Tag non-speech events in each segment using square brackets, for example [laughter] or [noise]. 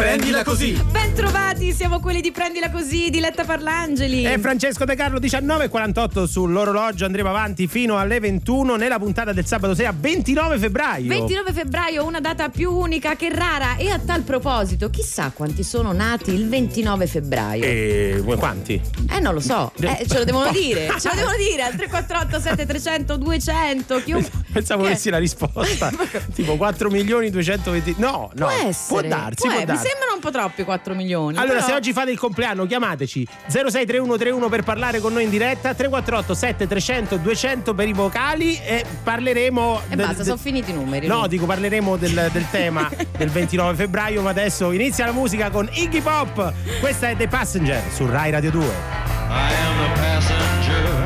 Prendila così! Ben trovati, siamo quelli di Prendila così, Diletta Parlangeli. E Francesco De Carlo 19.48 sull'orologio, andremo avanti fino alle 21 nella puntata del sabato sera 29 febbraio. 29 febbraio, una data più unica che rara e a tal proposito, chissà quanti sono nati il 29 febbraio. E quanti? Eh non lo so, eh, ce lo devono [laughs] dire, ce lo devono dire al 348 7300 200. Chiun... Pensavo Che? avessi la risposta. [laughs] tipo 4 milioni 220. No, no. Può essere. Può darsi, Può- può darsi. Sembrano un po' troppi 4 milioni. Allora, però- se oggi fate il compleanno, chiamateci 063131 per parlare con noi in diretta, 348 7300 200 per i vocali e parleremo. E basta, sono finiti i numeri. No, dico parleremo del, del tema [laughs] del 29 febbraio, ma adesso inizia la musica con Iggy Pop. Questa è The Passenger su Rai Radio 2. I am the passenger,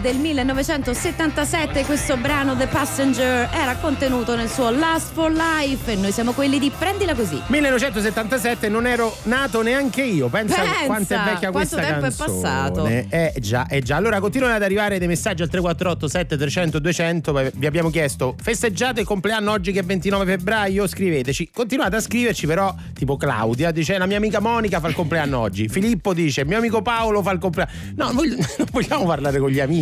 del 1977, questo brano The Passenger era contenuto nel suo Last for Life e noi siamo quelli di Prendila così. 1977 non ero nato neanche io. Pensa, Pensa, quanto è vecchia quanto questa tempo è passato. Eh già, eh già. Allora continuano ad arrivare dei messaggi al 348 7300 200. Beh, Vi abbiamo chiesto festeggiate il compleanno oggi che è 29 febbraio? Scriveteci. Continuate a scriverci però tipo Claudia dice la mia amica Monica fa il compleanno oggi. Filippo dice mio amico Paolo fa il compleanno. No, voglio- [laughs] non vogliamo parlare con gli amici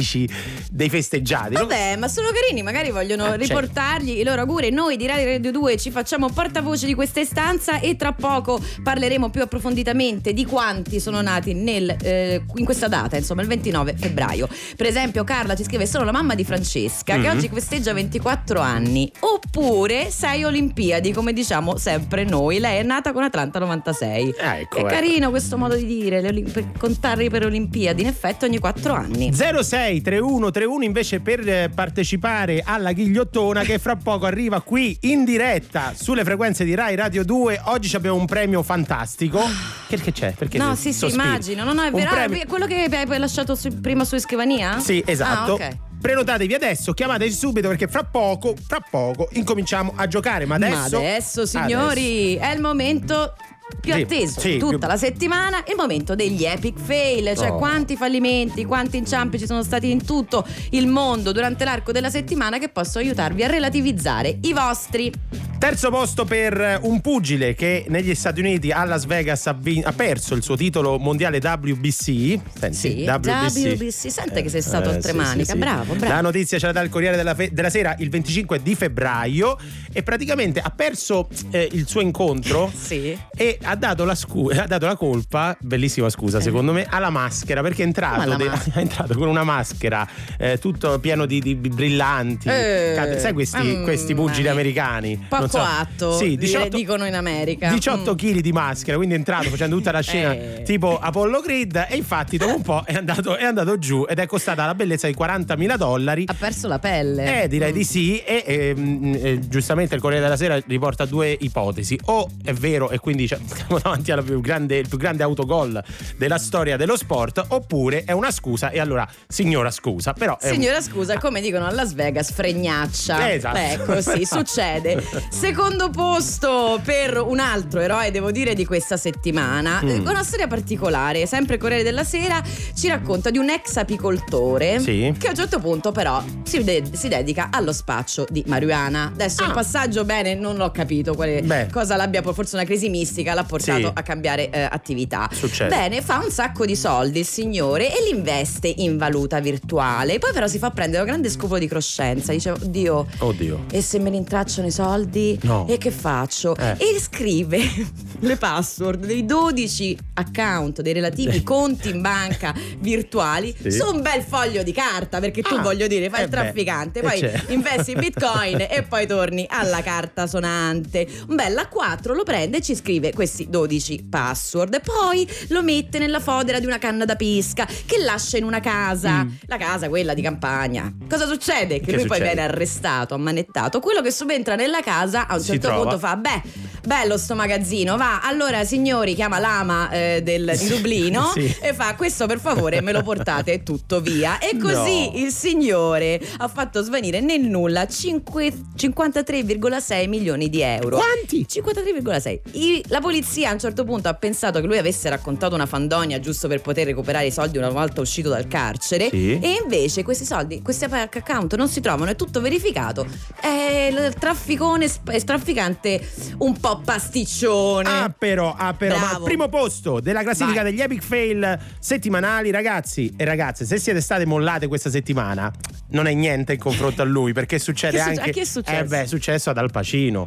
dei festeggiati. no? Vabbè, ma sono carini, magari vogliono certo. riportargli i loro auguri. Noi di Radio Radio 2 ci facciamo portavoce di questa istanza e tra poco parleremo più approfonditamente di quanti sono nati nel, eh, in questa data, insomma, il 29 febbraio. Per esempio, Carla ci scrive: Sono la mamma di Francesca che Mhm. oggi festeggia 24 anni. Oppure 6 Olimpiadi, come diciamo sempre noi. Lei è nata con Atlanta 96. Ah, ecco, è eh. carino questo modo di dire, le Olim- per contarli per Olimpiadi. In effetti, ogni 4 anni. 06 31 31 invece per eh, partecipare alla ghigliottona che fra poco arriva qui in diretta sulle frequenze di Rai Radio 2 oggi abbiamo un premio fantastico perché c'è? Perché No, sì, sì, sospiri? immagino. No, no, è vero. Ah, premio- quello che hai lasciato su- prima su scrivania? Sì, esatto. Ah, ok. Prenotatevi adesso, chiamateci subito perché fra poco, fra poco incominciamo a giocare. Ma adesso. Ma adesso, signori, è il momento più Sì, atteso sì, tutta più- la settimana, il momento degli epic fail, cioè Oh. quanti fallimenti, quanti inciampi ci sono stati in tutto il mondo durante l'arco della settimana che possono aiutarvi a relativizzare i vostri. Terzo posto per un pugile che negli Stati Uniti a Las Vegas ha, vin- ha perso il suo titolo mondiale WBC. Senti, Sì, WBC. Sente che sei stato oltremanica. Bravo, bravo. La notizia ce la dà il Corriere della, Fe- della Sera il 25 di febbraio e praticamente ha perso eh, il suo incontro [laughs] Sì. e ha dato, la scu- ha dato la colpa, bellissima scusa secondo me, alla maschera perché è entrato, de- maschera? [laughs] è entrato con una maschera eh, tutto pieno di, di brillanti. Eh, Cade- Sai questi, mamma questi pugili americani? Poco Non so- atto, Sì, dire- 18, dicono in America. 18 Mm. kg di maschera, quindi è entrato facendo tutta la [laughs] scena Eh. tipo Apollo Creed e infatti dopo un po' è andato, è andato giù ed è costata la bellezza di 40.000 dollari. Ha perso la pelle. Eh, direi Mm. di sì. E ehm, eh, giustamente il Corriere della Sera riporta due ipotesi. O è vero, e quindi cioè, siamo davanti al più grande, più grande autogol della storia dello sport, oppure è una scusa. E allora, signora scusa, però. è un- Signora scusa, come dicono a Las Vegas, fregnaccia. Eh, esatto. Beh, così [laughs] succede. Secondo posto per un altro eroe, devo dire, di questa settimana. Mm. Eh, Una storia particolare, sempre Corriere della Sera, ci racconta di un ex apicoltore Sì. che a un certo punto però si, de- si dedica allo spaccio di marijuana. Adesso il Ah. passaggio bene non l'ho capito quale cosa l'abbia, forse una crisi mistica l'ha portato Sì. a cambiare eh, attività. Succede. Bene, fa un sacco di soldi il signore e li investe in valuta virtuale. Poi però si fa prendere un grande scrupolo di coscienza. Dice, oddio, Oddio. e se me ne intracciano i soldi? No. E che faccio? Eh. E scrive [laughs] le password dei 12 account, dei relativi conti in banca virtuali Sì. su un bel foglio di carta, perché tu Ah, voglio dire, fai eh il beh, trafficante, eh poi c'è. investi in [laughs] bitcoin e poi torni alla carta sonante. Un bel A4 lo prende e ci scrive questi 12 password. Poi lo mette nella fodera di una canna da pesca che lascia in una casa, Mm. la casa quella di campagna. Cosa succede? Che, Che lui poi succede? viene arrestato, ammanettato. Quello che subentra nella casa a un Si certo trova. punto fa: Beh, bello sto magazzino, va. Allora, signori, chiama l'ama eh, del, di Dublino Sì. e fa: Questo per favore me lo portate tutto via. E così No. il signore ha fatto svanire nel nulla cinque- 53,6 milioni di euro. Quanti? 53,6. I- la polizia a un certo punto ha pensato che lui avesse raccontato una fandonia giusto per poter recuperare i soldi una volta uscito dal carcere. Sì. E invece questi soldi, questi account non si trovano, è tutto verificato. È il trafficone, sp- il trafficante un po' pasticcione. Ah però, ah però, ma al primo posto della classifica Vai. degli epic fail settimanali, ragazzi e ragazze, se siete state mollate questa settimana, non è niente in confronto a lui, perché [laughs] succede Che succe- anche a chi è successo? Eh beh, è successo ad Al Pacino.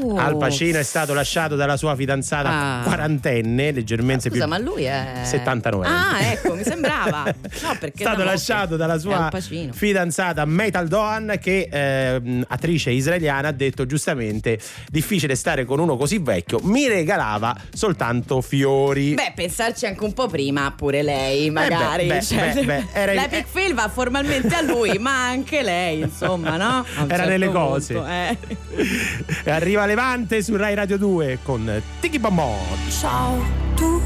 Oh. Al Pacino è stato lasciato dalla sua fidanzata Ah. quarantenne, leggermente Scusa, più ma lui è 79 Ah, ecco, mi sembrava. [laughs] No, perché è stato lasciato dalla sua fidanzata Metal Doan che ehm, attrice israeliana ha detto giustamente difficile stare con uno così vecchio mi regalava soltanto fiori Beh, pensarci anche un po' prima, pure lei, magari. beh, cioè, beh, beh, era- L'epic fail va formalmente a lui, ma anche lei, insomma, no? Era certo nelle punto, cose. eh. arriva Levante su Rai Radio 2 con Tiki Bombon Ciao, tu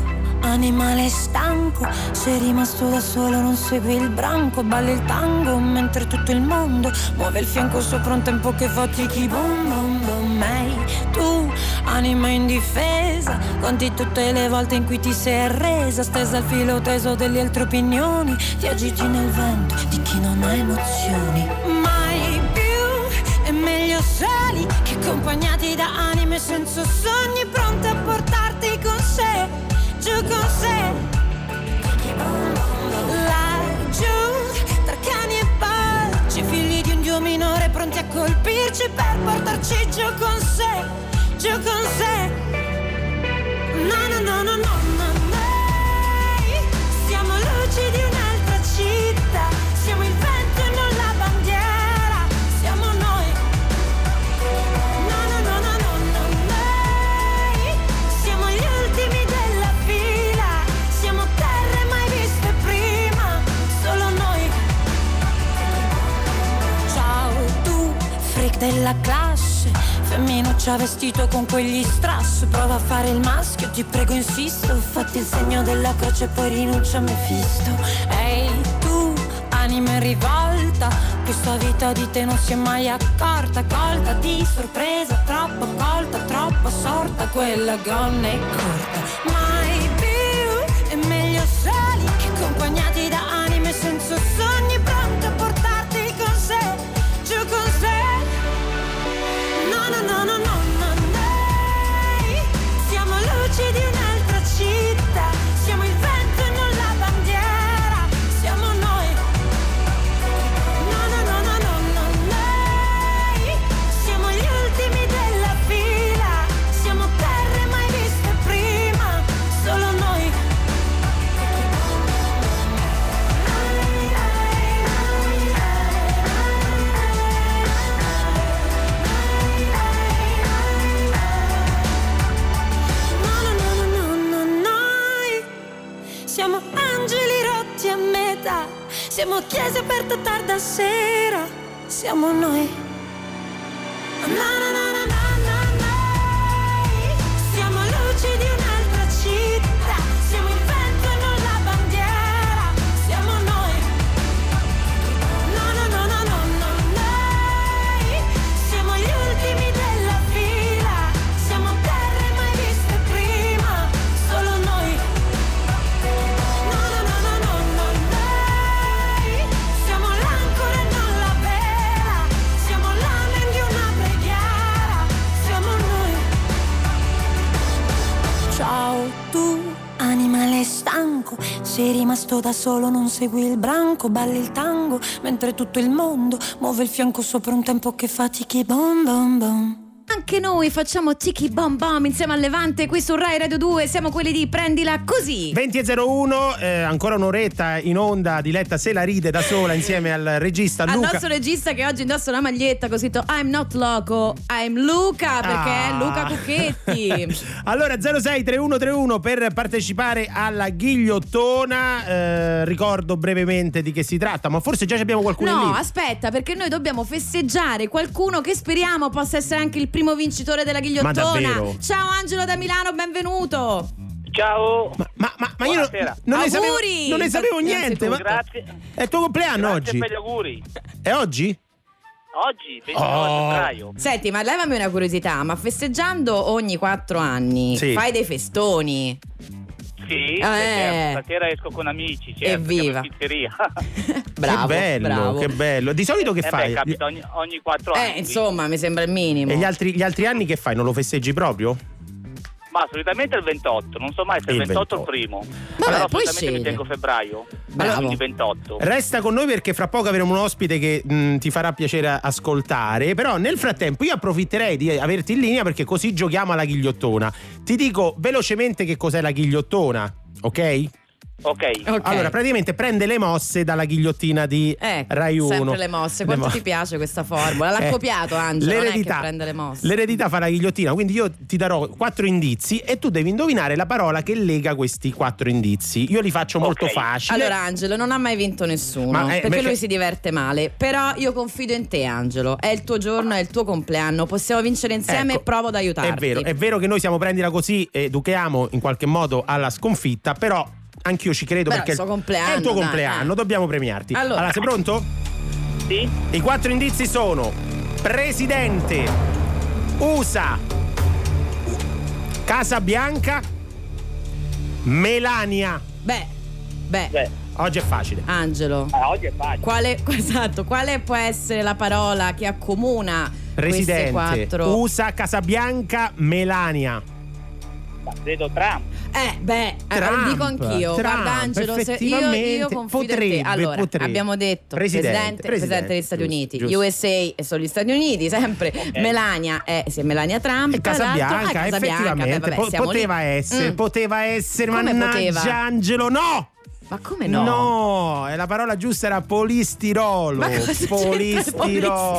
animale stanco, sei rimasto da solo, non segui il branco, balli il tango mentre tutto il mondo muove il fianco sopra un tempo che fa tiki bom bom. Ehi, tu, anima indifesa, conti tutte le volte in cui ti sei arresa, stesa al filo teso delle altre opinioni, ti agiti nel vento di chi non ha emozioni. Meglio soli che accompagnati da anime senza sogni pronte a portarti con sé, giù con sé. Laggiù, tra cani e pacci, figli di un dio minore pronti a colpirci per portarci giù con sé, giù con sé. No, no, no, no, no, no, noi siamo luci di un'altra femminuccia vestito con quegli strass, prova a fare il maschio, ti prego insisto, fatti il segno della croce poi rinuncia a Mefisto. Ehi tu, anima in rivolta, questa vita di te non si è mai accorta, colta di sorpresa, troppo colta, troppo sorta, quella gonna è corta. Mai più è meglio soli che accompagnati da anime senza sogni siamo chiese aperte tarda sera, siamo noi. Sei rimasto da solo, non segui il branco, balli il tango, mentre tutto il mondo muove il fianco sopra un tempo che fatichi bom bom bom. Anche noi facciamo Tiki Bom Bom insieme al Levante qui su Rai Radio 2. Siamo quelli di Prendila Così. 20.01, eh, ancora un'oretta in onda, Diletta se la ride da sola insieme al regista Al Luca. nostro regista che oggi indossa una maglietta con scritto I'm not loco, I'm Luca perché è Ah. Luca Cucchetti. [laughs] allora 063131 per partecipare alla ghigliottona eh, ricordo brevemente di che si tratta ma forse già abbiamo qualcuno No, lì aspetta, perché noi dobbiamo festeggiare qualcuno che speriamo possa essere anche il primo vincitore della ghigliottona. Ciao Angelo da Milano, benvenuto. Ciao. ma, ma, ma- ma io non, non ne sapevo, non ne sapevo niente ma- Grazie. è il tuo compleanno Grazie oggi per gli auguri. è oggi? Oggi, 29 Oh. febbraio. Senti, ma levami una curiosità, ma festeggiando ogni quattro anni Sì. fai dei festoni? Sì, Eh. stasera esco con amici, certo, Evviva. [laughs] bravo, che bello bravo. che bello di solito che Eh beh, fai? capita ogni, ogni 4 anni. Eh, insomma, mi sembra il minimo. e gli altri, gli altri anni che fai? non lo festeggi proprio? Ma solitamente il 28, non so mai se è il Il 28 o il 28. primo. Vabbè, Però poi solitamente mi tengo febbraio. Bravo. Quindi 28. Resta con noi perché fra poco avremo un ospite che mh, ti farà piacere ascoltare. Però nel frattempo io approfitterei di averti in linea perché così giochiamo alla ghigliottona. Ti dico velocemente che cos'è la ghigliottona, ok? Ok. Ok. Allora, praticamente prende le mosse dalla ghigliottina di Ecco, Rai 1. sempre le mosse. Quanto mo- ti piace questa formula? L'ha [laughs] Eh, copiato Angelo, non è che l'eredità. prende le mosse. L'eredità fa la ghigliottina, quindi io ti darò quattro indizi e tu devi indovinare la parola che lega questi quattro indizi. Io li faccio molto Ok. facili. Allora Angelo non ha mai vinto nessuno Ma, eh, perché, perché- lui si diverte male però io confido in te Angelo è il tuo giorno è il tuo compleanno possiamo vincere insieme Ecco, e provo ad aiutarti È vero, è vero che noi siamo prendila così, educhiamo in qualche modo alla sconfitta, però anch'io ci credo Però perché è il suo compleanno, è il tuo dai, compleanno, eh. dobbiamo premiarti. Allora. sei pronto? Sì? I quattro indizi sono Presidente, USA, Casa Bianca, Melania. beh beh Beh, Oggi è facile. Angelo ah, oggi è facile. quale, [laughs] esatto, quale può essere la parola che accomuna queste Presidente, quattro USA, Casa Bianca, Melania. Ma credo Trump. Eh, beh, eh, Trump, lo dico anch'io. Trump, Guarda, Angelo, se io, io confido in potrebbe, te. Allora, potrebbe. abbiamo detto Presidente, presidente, presidente degli Stati giusto, Uniti, giusto. USA e sono gli Stati Uniti, sempre. Melania è sì, Melania Trump. E Casa l'altro- Bianca, Casa effettivamente, beh, vabbè, poteva lì. essere, Mm. poteva essere, Come mannaggia poteva? Angelo, no! Ma come no? No, la parola giusta era polistirolo. Ma cosa polistirolo.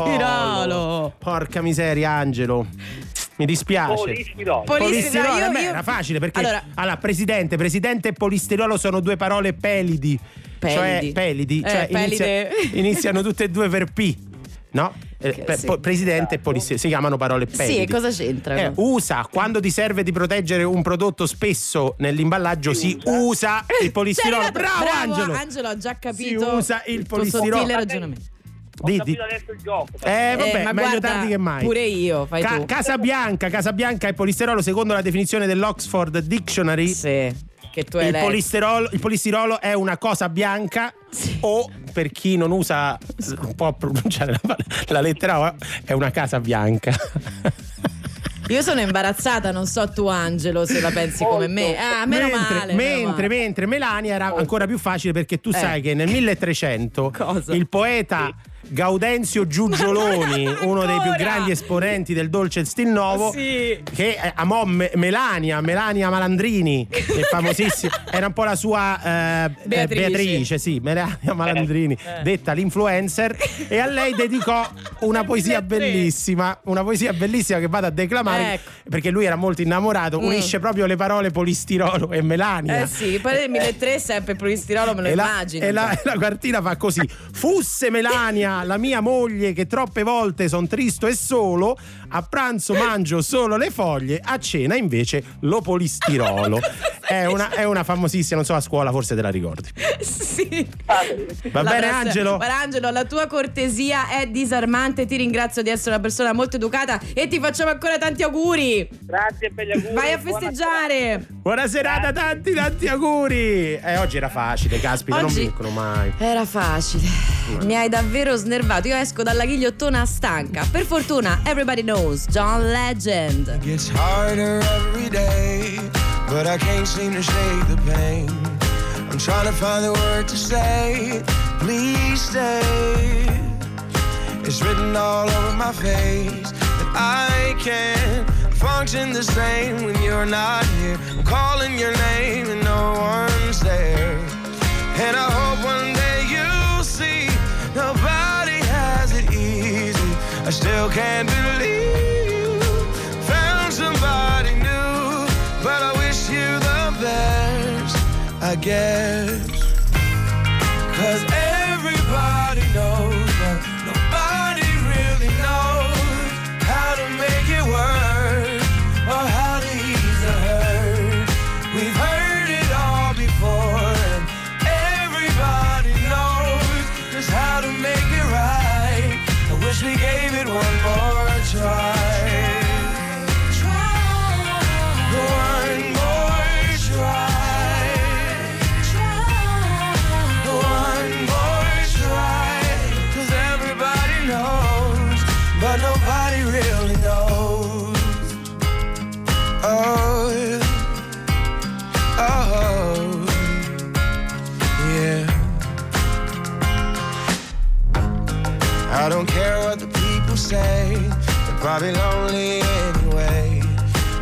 polistirolo? Porca miseria, Angelo. Mi dispiace. Polistirolo. Poli- Polistirolo, Io- beh, io- era facile perché allora, Allora- presidente, presidente e polistirolo sono due parole pelidi. Cioè Pelidi. pelidi, Eh, cioè inizia- [laughs] iniziano tutte e due per P. No? Eh, sì. po- presidente e polistirolo si chiamano parole pelidi. Sì, e cosa c'entra? Eh, usa quando ti serve di proteggere un prodotto spesso nell'imballaggio si usa il [laughs] polistirolo. Sei arrivato- Bravo, bravo, Angelo! Angelo ha già capito. Si usa il tuo polistirolo. sottile ragionamento. Ho Di- di- capito adesso il gioco. Eh, vabbè, Eh, ma meglio guarda, tardi che mai. Pure io, fai Ca- tu. Casa Bianca, Casa Bianca e polistirolo secondo la definizione dell'Oxford Dictionary. Sì, che tu hai Il letto. polistirolo, il polistirolo è una cosa bianca o per chi non usa non può pronunciare la, la lettera O è una casa bianca. Io sono imbarazzata, non so tu Angelo se la pensi come me. Ah, meno mentre, male. meno mentre, male. mentre Melania era ancora più facile perché tu Eh. sai che nel 1300 [laughs] Cosa? il poeta Gaudenzio Giugioloni, uno dei più grandi esponenti del dolce stil nuovo, Sì. che eh, amò Me- Melania, Melania Malandrini, [laughs] che è famosissima, era un po' la sua eh, eh, Beatrice. Beatrice, sì, Melania Malandrini, detta l'influencer, e a lei dedicò una poesia 2003. bellissima, una poesia bellissima che vado a declamare Ecco. perché lui era molto innamorato, Mm. unisce proprio le parole polistirolo e Melania. Eh sì, poi nel 2003 sempre polistirolo me lo E la, immagino. e la- e la quartina fa così: Fusse Melania, la mia moglie, che troppe volte son tristo e solo. A pranzo mangio solo le foglie, a cena invece lo polistirolo. [laughs] è, una, è una famosissima, non so, a scuola forse te la ricordi. sì. Va La bene, prossima- Angelo? Guarda, Angelo, la tua cortesia è disarmante. Ti ringrazio di essere una persona molto educata e ti facciamo ancora tanti auguri. Grazie per gli auguri. Vai a festeggiare. Buona serata, tanti, tanti auguri. Eh, oggi era facile, caspita, non Oggi- mi dicono mai. Era facile. Mi hai davvero snervato. Io esco dalla ghigliottona stanca. Per fortuna, everybody knows John Legend. gets harder every day, but I can't seem to shake the pain. I'm trying to find the word to say, please stay. It's written all over my face that I can't function the same when you're not here. I'm calling your name and no one's there. And I hope one still can't believe you found somebody new, but I wish you the best, I guess. Say, they're probably lonely anyway.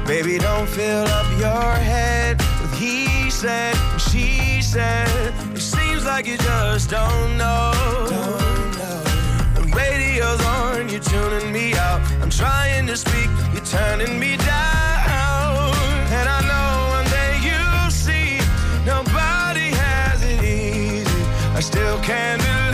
Baby, don't fill up your head with he said, she said. It seems like you just don't know. The radio's on, you're tuning me out. I'm trying to speak, you're turning me down. And I know one day you'll see nobody has it easy. I still can't believe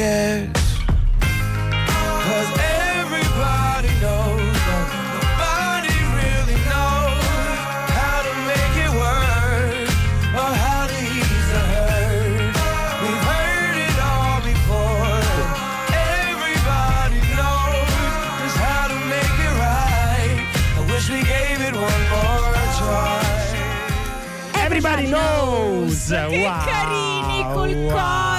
guess. Cause everybody knows, but nobody really knows how to make it work or how to ease the hurt. We've heard it all before. Everybody knows just how to make it right. I wish we gave it one more try. Everybody knows! Che Wow, carini col wow.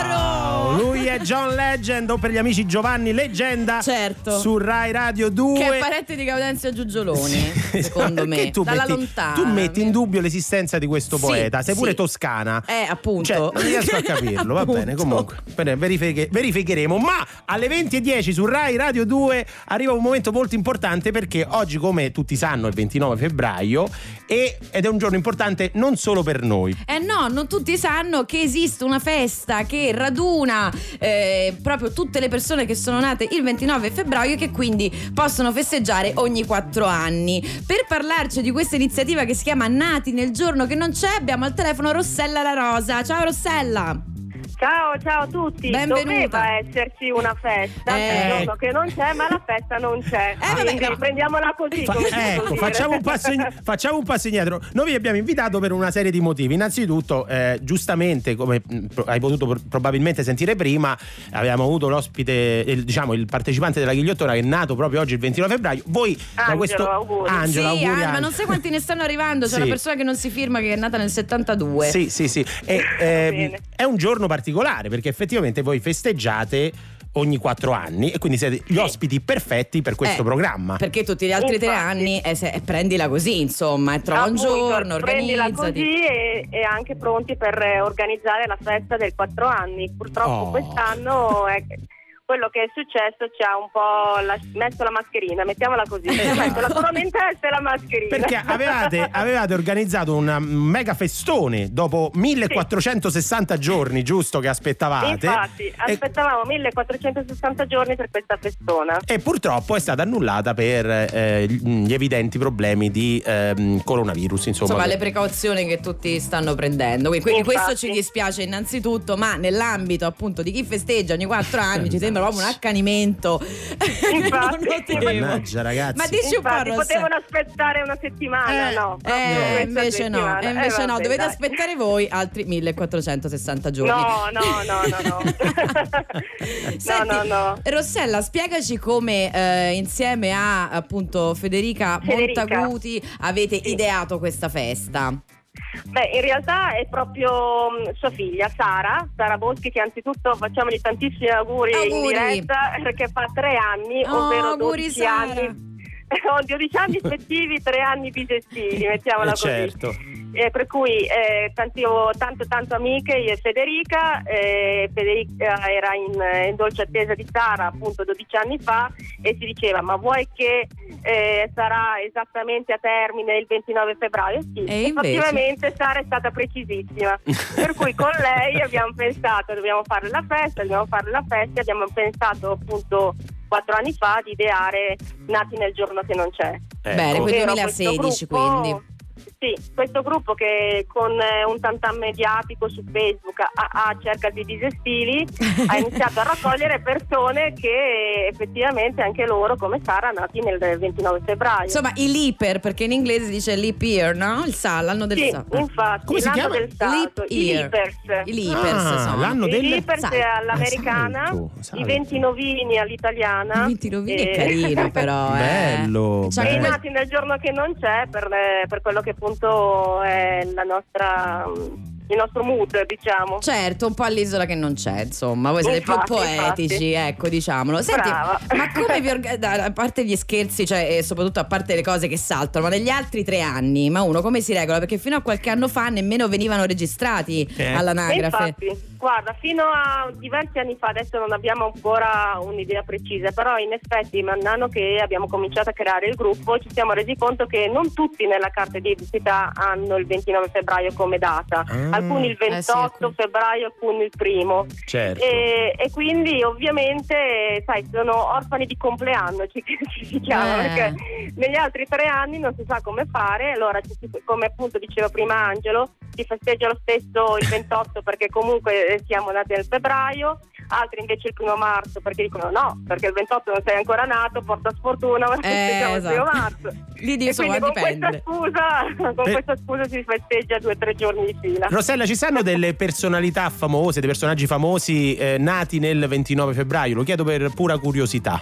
È John Legend, o per gli amici Giovanni Leggenda. Certo. Su Rai Radio 2. Che è parente di Gaudenzio Giugioloni, secondo me. Tu Dalla metti, lontana. tu metti in dubbio l'esistenza di questo Sì, poeta. Sei pure toscana. Eh, appunto. Cioè, non riesco a capirlo, va [laughs] bene, comunque. Bene, verifiche- verificheremo. Ma alle 20.10 su Rai Radio 2 arriva un momento molto importante perché oggi, come tutti sanno, è il 29 febbraio e- ed è un giorno importante non solo per noi. Eh no, non tutti sanno che esiste una festa che raduna eh, proprio tutte le persone che sono nate il 29 febbraio e che quindi possono festeggiare ogni quattro anni. Per parlarci di questa iniziativa che si chiama Nati nel giorno che non c'è, abbiamo al telefono Rossella La Rosa. Ciao Rossella! Ciao, ciao a tutti. Benvenuta. Doveva esserci una festa, Eh. giorno che non c'è, ma la festa non c'è. Eh, vabbè, Quindi no. prendiamola così. Fa- ecco, facciamo un, passo in- [laughs] facciamo un passo indietro. Noi vi abbiamo invitato per una serie di motivi. Innanzitutto, eh, giustamente, come pro- hai potuto pr- probabilmente sentire prima, abbiamo avuto l'ospite, il, diciamo, il partecipante della ghigliottona che è nato proprio oggi, il 29 febbraio. Voi da Angelo, questo auguri. Angelo, sì, auguri, ma non sai quanti ne stanno arrivando. C'è Sì. una persona che non si firma che è nata nel 72. Sì, sì, sì. E, Bene. è un giorno particolare perché effettivamente voi festeggiate ogni quattro anni e quindi siete gli ospiti perfetti per questo Eh, programma. Perché tutti gli altri tre Infatti. anni eh, se- eh, prendila così, insomma, e trova un giorno, prendila organizzati. così e, e anche pronti per eh, organizzare la festa del 4 anni. Purtroppo Oh. quest'anno è quello che è successo ci ha un po' la- messo la mascherina, mettiamola così. Ci ha messo la corona in testa e la mascherina. Perché avevate, avevate organizzato un mega festone dopo 1460 giorni, giusto? Che aspettavate. Infatti, E- aspettavamo 1460 giorni per questa festona. E, purtroppo è stata annullata per eh, gli evidenti problemi di ehm, coronavirus. Insomma, Insomma, le precauzioni che tutti stanno prendendo. Quindi, questo ci dispiace innanzitutto, ma nell'ambito appunto di chi festeggia ogni quattro anni ci sembra proprio un accanimento. [laughs] Infatti. Mannaggia, ragazzi. Ma dici un po', Rossella. potevano aspettare una settimana, Eh, no? Eh, invece no, settimana. e invece Eh, no, vabbè, dovete dai. aspettare voi altri 1460 giorni. No, no, no, no, no. [laughs] no, Senti, no, no. Rossella, spiegaci come eh, insieme a appunto Federica, Federica. Montaguti avete Sì. ideato questa festa. Beh, in realtà è proprio mh, sua figlia, Sara, Sara Boschi, che anzitutto facciamogli tantissimi auguri, in Auguri. diretta, [laughs] perché fa tre anni, Oh, ovvero auguri, 12 Sara. anni. Ho 12 anni festivi, tre anni bisestili, mettiamola Eh, così. certo. eh, per cui eh, tanti- ho tanto tanto amiche io e Federica, eh, Federica era in, in dolce attesa di Sara appunto 12 anni fa e si diceva ma vuoi che eh, sarà esattamente a termine il 29 febbraio? Sì, E invece? effettivamente Sara è stata precisissima, per cui con lei abbiamo pensato dobbiamo fare la festa, dobbiamo fare la festa, abbiamo pensato appunto quattro anni fa di ideare Nati nel giorno che non c'è. Bene, Ecco. quel Ovvero 2016 questo gruppo- quindi. Sì, questo gruppo che con eh, un tantam mediatico su Facebook a, a cerca di disestili ha [laughs] iniziato a raccogliere persone che effettivamente anche loro, come Sara, nati nel 29 febbraio. Insomma, i leaper, perché in inglese dice leap year, no? Il sa, l'anno del sì, sa. infatti, Come si l'anno chiama? del salto, i. Leapers. I leapers Ah, sono. l'anno I del Leapers salto. all'americana, salto, i salto. 20 novini all'italiana. I 20 rovini è e- carino però, eh. Bello, E bello. quel- nati nel giorno che non c'è per, le- per quello che appunto è la nostra, il nostro mood, diciamo. Certo, un po' all'isola che non c'è, insomma, voi siete Infatti, più poetici, infatti. ecco, diciamolo. Senti, Brava. ma come vi [laughs] orga- da- a parte gli scherzi, cioè, e soprattutto a parte le cose che saltano, ma negli altri tre anni, ma uno come si regola? Perché fino a qualche anno fa nemmeno venivano registrati Eh. all'anagrafe. Infatti, guarda, fino a diversi anni fa, adesso non abbiamo ancora un'idea precisa, però in effetti man mano che abbiamo cominciato a creare il gruppo ci siamo resi conto che non tutti nella carta di identità hanno il 29 febbraio come data, Ah. alcuni il Eh sì, 28 alcuni. febbraio, alcuni il primo. Certo. E, e quindi ovviamente, sai, sono orfani di compleanno, ci, [laughs] ci si chiama, Eh. perché negli altri tre anni non si sa come fare, allora come appunto diceva prima Angelo, si festeggia lo stesso il 28 perché comunque eh, siamo nati nel febbraio, altri invece il primo marzo perché dicono no, perché il 28 non sei ancora nato, porta sfortuna, ma Eh, festeggiamo il primo esatto. marzo. [laughs] Lì di insomma quindi con questa, dipende. scusa, con Eh. questa scusa si festeggia due o tre giorni di fila. Rossella, ci stanno delle personalità famose, dei personaggi famosi eh, nati nel 29 febbraio? Lo chiedo per pura curiosità.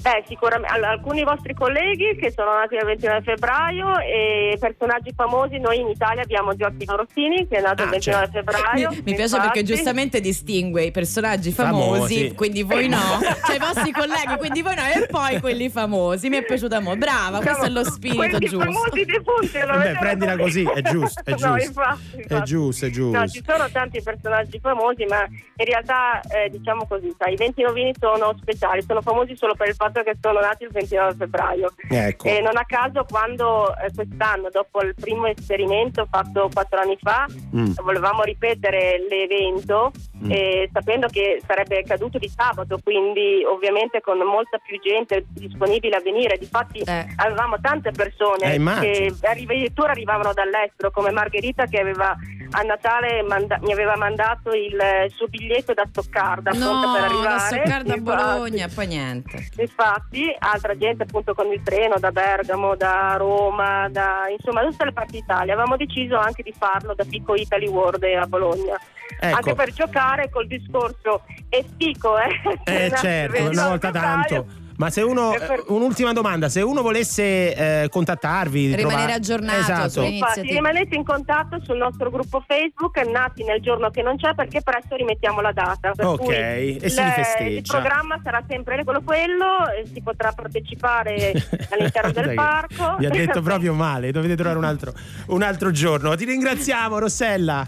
Beh, sicuramente alcuni vostri colleghi che sono nati il 29 febbraio e personaggi famosi, noi in Italia abbiamo Gioacchino Rossini che è nato Ah, il 29 certo. febbraio. [laughs] Mi, mi piace infatti. perché giustamente distingue i personaggi famosi, Famosi. quindi voi no, [laughs] cioè i vostri colleghi, quindi voi no, e poi quelli famosi. Mi è piaciuta molto. Brava, questo è lo spirito Quelli giusto. famosi defunti, vedete prendila come- così, è giusto, è [laughs] No, giusto. infatti, È infatti. giusto, è giusto. No, ci sono tanti personaggi famosi, ma in realtà eh, diciamo così, sai, i 20 novini sono speciali, sono famosi solo per il fatto che sono nati il 29 febbraio. Ecco. E non a caso quando eh, quest'anno, dopo il primo esperimento fatto quattro anni fa, Mm. volevamo ripetere l'evento Mm. eh, sapendo che sarebbe caduto di sabato, quindi ovviamente con molta più gente disponibile a venire. Difatti Eh. avevamo tante Eh, persone immagino. che addirittura arrivavano dall'estero, come Margherita che aveva a Natale manda- mi aveva mandato il eh, suo biglietto da Stoccarda No, per da arrivare. Stoccarda a Infatti. Bologna poi niente. Infatti, altra gente appunto con il treno da Bergamo, da Roma, da insomma da tutte le parti d'Italia. Avevamo deciso anche di farlo da Pico Italy World a Bologna. Ecco. Anche per giocare col discorso è fico, eh? Eh [laughs] certo, una volta tanto. Ma se uno, per- un'ultima domanda, se uno volesse eh, contattarvi, Rimanere trova- aggiornato esatto. Infatti rimanete in contatto sul nostro gruppo Facebook Nati nel giorno che non c'è perché presto rimettiamo la data. Per Ok, cui e si il- rifesteggia. Il programma sarà sempre quello quello, e si potrà partecipare [laughs] all'interno del parco. Vi ha detto [laughs] proprio male, dovete trovare un altro, un altro giorno. Ti ringraziamo, Rossella.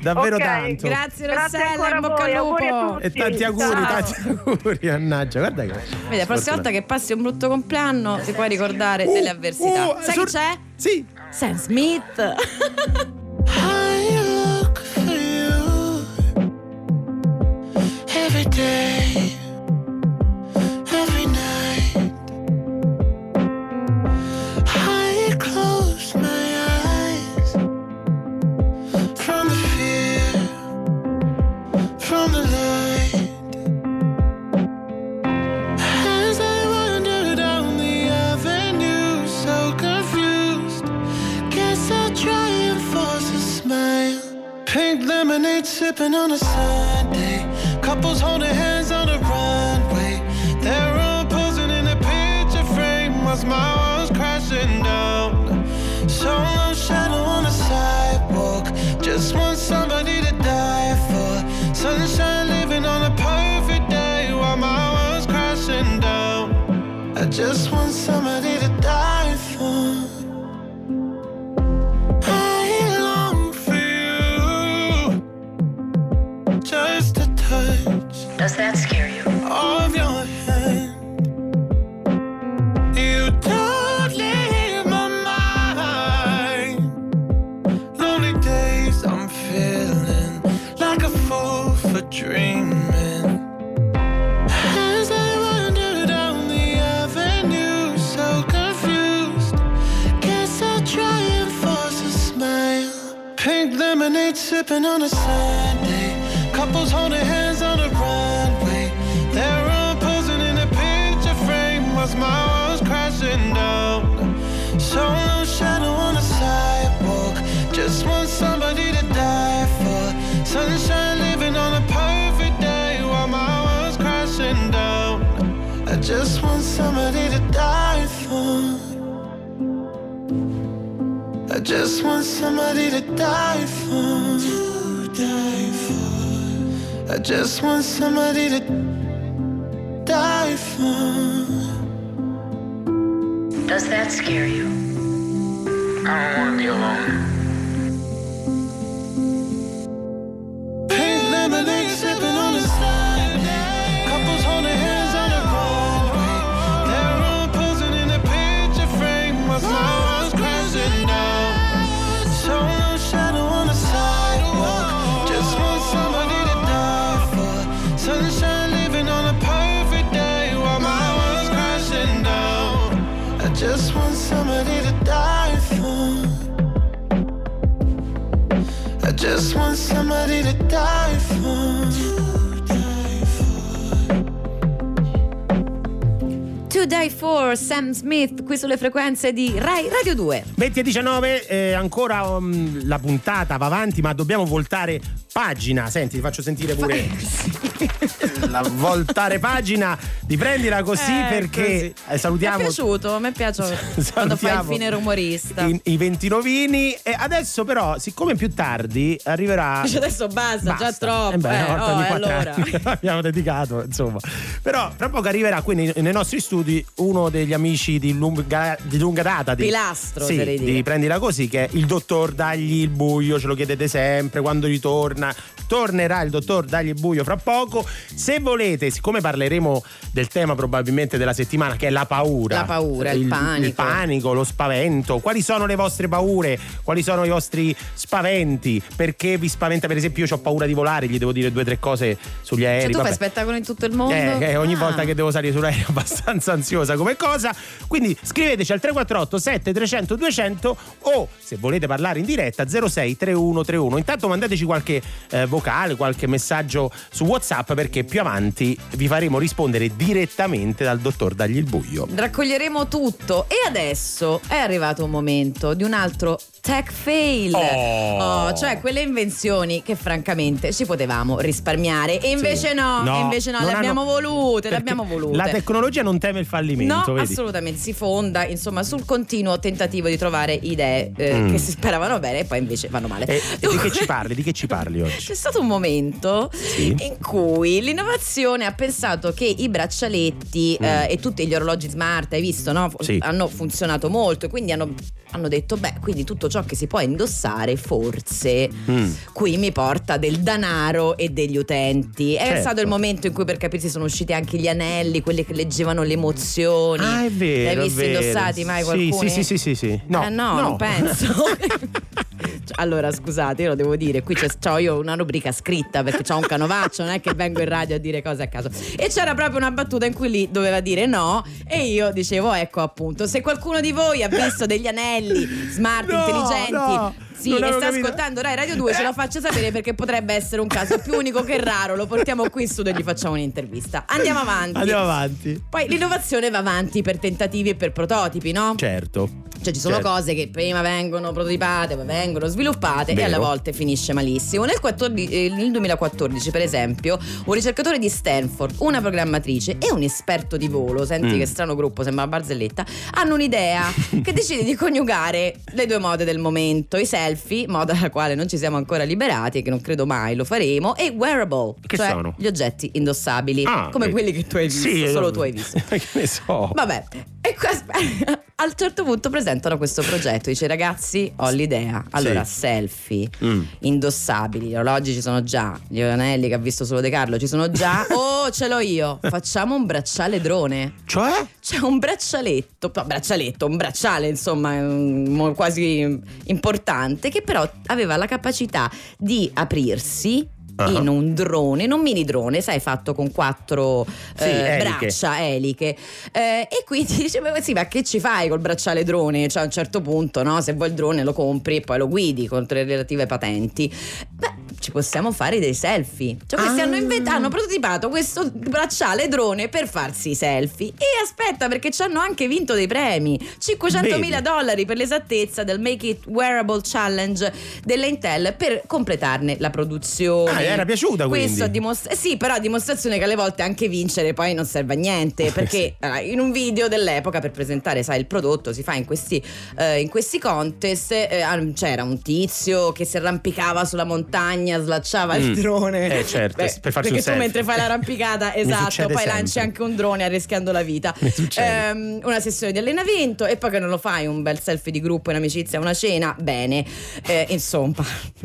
Davvero Ok, tanto. Grazie Rossella, in bocca voi, al lupo. E tanti auguri, Ciao. tanti auguri, mannaggia, guarda che. Vedi, la prossima volta che passi un brutto compleanno ti puoi ricordare Uh, delle avversità. uh, Sai sur- chi c'è? Sì. Sam Smith. I look for you every day, sipping on a Sunday. Couples holding hands lemonade on a Sunday. Couples holding hands on the runway. They're all posing in a picture frame whilst my world's crashing down. Solo shadow on the sidewalk. Just want somebody to die for. Sunshine living on a perfect day while my world's crashing down. I just want somebody to die for. I just want somebody to die for. To die for. I just want somebody to die for. Does that scare you? I don't want to be alone. Pink lemonade Die For Sam Smith qui sulle frequenze di Rai Radio 2. 20 e 19, eh, ancora um, la puntata va avanti, ma dobbiamo voltare pagina. Senti, ti faccio sentire pure [laughs] [laughs] la voltare pagina. Riprendila così Eh, perché così. eh, Mi è salutiamo piaciuto, mi piace [laughs] quando fai il Salutiamo fine rumorista. i, i 29 e adesso però, siccome più tardi arriverà [laughs] adesso basta, già Basta. troppo. Eh beh, eh. Oh, allora. abbiamo dedicato, insomma. Però tra poco arriverà qui nei, nei nostri studi uno degli amici di lunga, di lunga data. Di, Pilastro, sì, dire. di prendila così, che è il dottor Dagli il buio, ce lo chiedete sempre quando ritorna. Tornerà il dottor Dagli il buio fra poco. Se volete, siccome parleremo del tema probabilmente della settimana, che è la paura. La paura, il panico. Il panico, lo spavento. Quali sono le vostre paure? Quali sono i vostri spaventi? Perché vi spaventa, per esempio, io ho paura di volare, gli devo dire due o tre cose sugli aerei. Cioè, tu vabbè. fai spettacolo in tutto il mondo? Eh, eh, ogni Ah. volta che devo salire sull'aereo è [laughs] abbastanza ansiosa come cosa. Quindi scriveteci al 348 7300 200 o se volete parlare in diretta 06 3131. Intanto mandateci qualche eh, vocale, qualche messaggio su WhatsApp perché più avanti vi faremo rispondere direttamente dal dottor Dagli il buio. Raccoglieremo tutto e adesso è arrivato un momento di un altro tech fail. Oh. cioè quelle invenzioni che francamente ci potevamo risparmiare e invece Sì. no, e invece no, le abbiamo hanno- volute, le abbiamo volute. La tecnologia non teme il fallimento, No, vedi? assolutamente, si fonda insomma sul continuo tentativo di trovare idee eh, Mm. che si speravano bene e poi invece vanno male. E, e di che ci parli? Di che ci parli oggi? [laughs] C'è stato un momento Sì. in cui l'innovazione ha pensato che i braccialetti eh, e tutti gli orologi smart, hai visto, no? Mm. Sì. hanno funzionato molto e quindi hanno, hanno detto, beh, quindi tutto ciò che si può indossare forse Mm. qui mi porta del danaro e degli utenti. È Certo. stato il momento in cui per capirsi sono usciti anche gli anelli, quelli che leggevano le emozioni. Ah, è vero. Li hai visti indossati mai qualcuno? Sì, sì, sì, sì, sì. No, Eh, no, non penso. [laughs] Cioè, Allora, scusate, io lo devo dire. Qui c'è, c'ho io una rubrica scritta perché ho un canovaccio, non è che vengo in radio a dire cose a caso. E c'era proprio una battuta in cui lì doveva dire no. E io dicevo: ecco appunto, se qualcuno di voi ha visto degli anelli smart, No, intelligenti. no, sì, e sta capito. ascoltando Rai Radio 2, ce lo faccio sapere perché potrebbe essere un caso più unico che raro. Lo portiamo qui in studio e gli facciamo un'intervista. Andiamo avanti. Andiamo avanti. Poi l'innovazione va avanti per tentativi e per prototipi, no? Certo. Cioè ci sono Certo. cose che prima vengono prototipate, poi vengono sviluppate e Vero. alle volte finisce malissimo. Nel, 14 eh, nel 2014, per esempio, un ricercatore di Stanford, una programmatrice e un esperto di volo, senti Mm. che strano gruppo, sembra una barzelletta, hanno un'idea che decide di coniugare le due mode del momento, i selfie, moda dalla quale non ci siamo ancora liberati e che non credo mai lo faremo, e wearable, Che cioè sono? gli oggetti indossabili, Ah, come vedi. quelli che tu hai visto, Sì, solo eh, tu hai visto. [laughs] che ne so. Vabbè, e qua a [laughs] un certo punto presentano questo progetto. Dice, ragazzi, ho l'idea. Allora, Sì. selfie, Mm. indossabili, gli orologi ci sono già, gli anelli che ha visto solo De Carlo ci sono già. [laughs] Oh, ce l'ho io. Facciamo un bracciale drone. Cioè? C'è un braccialetto, braccialetto, un bracciale insomma mm, quasi importante che però aveva la capacità di aprirsi Ah. in un drone, in un mini drone, sai, fatto con quattro Sì, eh, eliche. braccia, eliche. Eh, e quindi [laughs] dice: Ma sì, ma che ci fai col bracciale drone? Cioè, a un certo punto, no? Se vuoi il drone lo compri e poi lo guidi con le relative patenti. Beh, ci possiamo fare dei selfie. Cioè, questi Ah. hanno inventato, hanno prototipato questo bracciale drone per farsi i selfie. E aspetta, perché ci hanno anche vinto dei premi: 500 mila Vedi. dollari per l'esattezza del Make It Wearable Challenge delle Intel per completarne la produzione. Ah, era piaciuta, quindi? Questo a dimostra- sì, però a dimostrazione che alle volte anche vincere poi non serve a niente. Perché allora, in un video dell'epoca per presentare, sai, il prodotto si fa in questi, eh, in questi contest. eh, c'era un tizio che si arrampicava sulla montagna, slacciava il Mm. drone. Eh, certo, per farsi un perché tu selfie. mentre fai l'arrampicata, [laughs] esatto, poi sempre. lanci anche un drone arrischiando la vita. [laughs] Ehm, una sessione di allenamento e poi che non lo fai un bel selfie di gruppo in amicizia, una cena, bene. Eh, insomma, [laughs]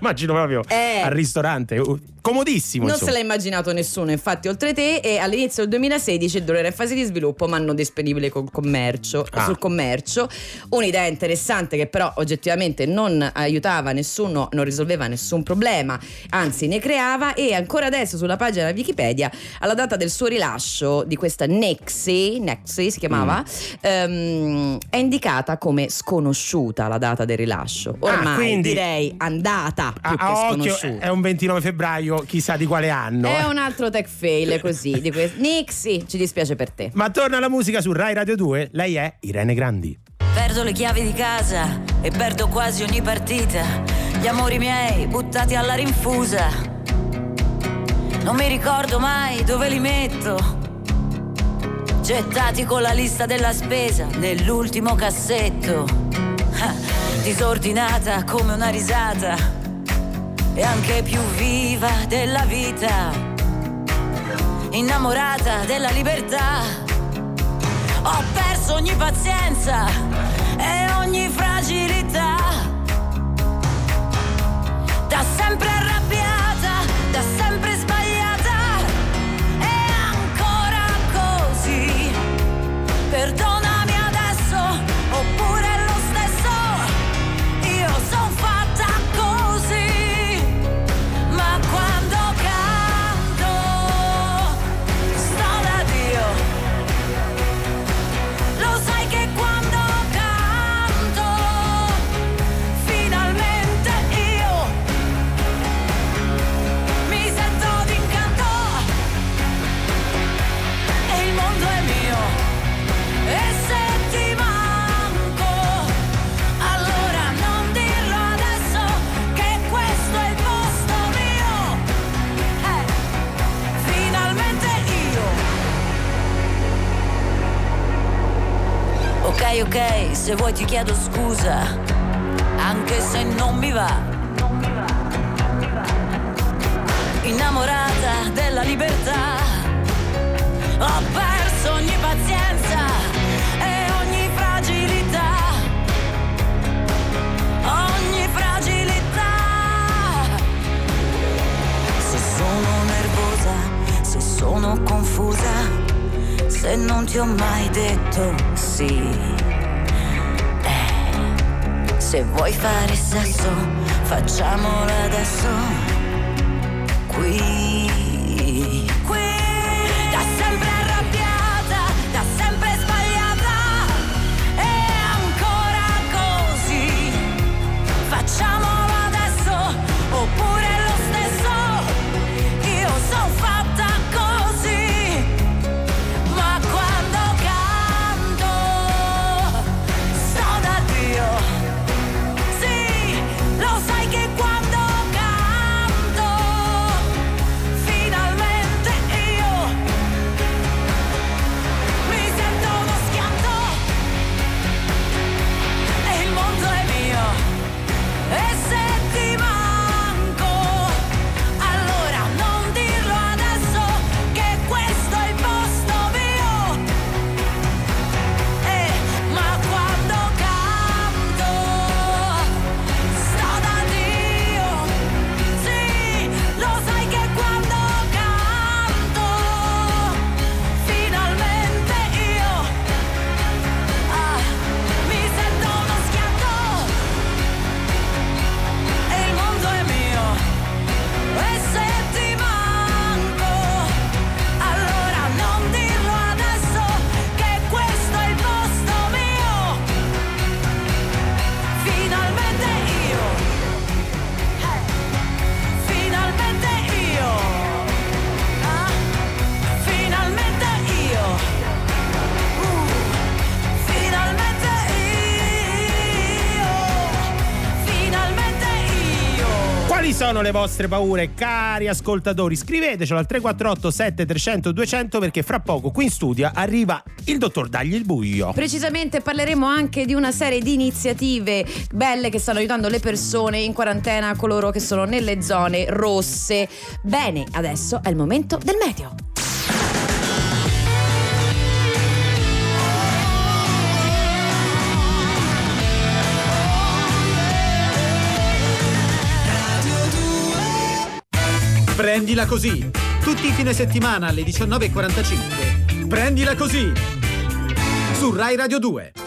Immagino proprio Eh. al ristorante, uh, comodissimo. Non insomma. se l'ha immaginato nessuno, infatti, oltre te, e all'inizio del 2016 il drone era in fase di sviluppo, ma non disponibile commercio, Ah. sul commercio. Un'idea interessante che però oggettivamente non aiutava nessuno, non risolveva nessun problema, anzi ne creava e ancora adesso sulla pagina Wikipedia, alla data del suo rilascio di questa Nexi, Nexi si chiamava, Mm. ehm, è indicata come sconosciuta la data del rilascio. Ormai Ah, quindi- direi andata più A, che a occhio sconosciuta. è un 29 febbraio, chissà di quale anno. È eh. un altro tech fail così. Di que- Nixi, ci dispiace per te. Ma torna la musica su Rai Radio 2, lei è Irene Grandi. Perdo le chiavi di casa e perdo quasi ogni partita. Gli amori miei buttati alla rinfusa. Non mi ricordo mai dove li metto. Gettati con la lista della spesa nell'ultimo cassetto. Disordinata come una risata. E anche più viva della vita. Innamorata della libertà. Ho perso ogni pazienza e ogni fragilità. Da sempre arrabbiata, da sempre sbagliata. E ancora così. Ok, se vuoi ti chiedo scusa, anche se non mi va. Innamorata della libertà, ho perso ogni pazienza e ogni fragilità. Ogni fragilità. Se sono nervosa, se sono confusa, se non ti ho mai detto sì. Se vuoi fare sesso, facciamolo adesso. Qui. Vostre paure, cari ascoltatori? Scrivetecelo al 348 7300 200 perché fra poco qui in studio arriva il dottor Dagli il buio. Precisamente parleremo anche di una serie di iniziative belle che stanno aiutando le persone in quarantena, coloro che sono nelle zone rosse. Bene, adesso è il momento del meteo. Prendila così. Tutti i fine settimana alle 19.45. Prendila così. Su Rai Radio 2.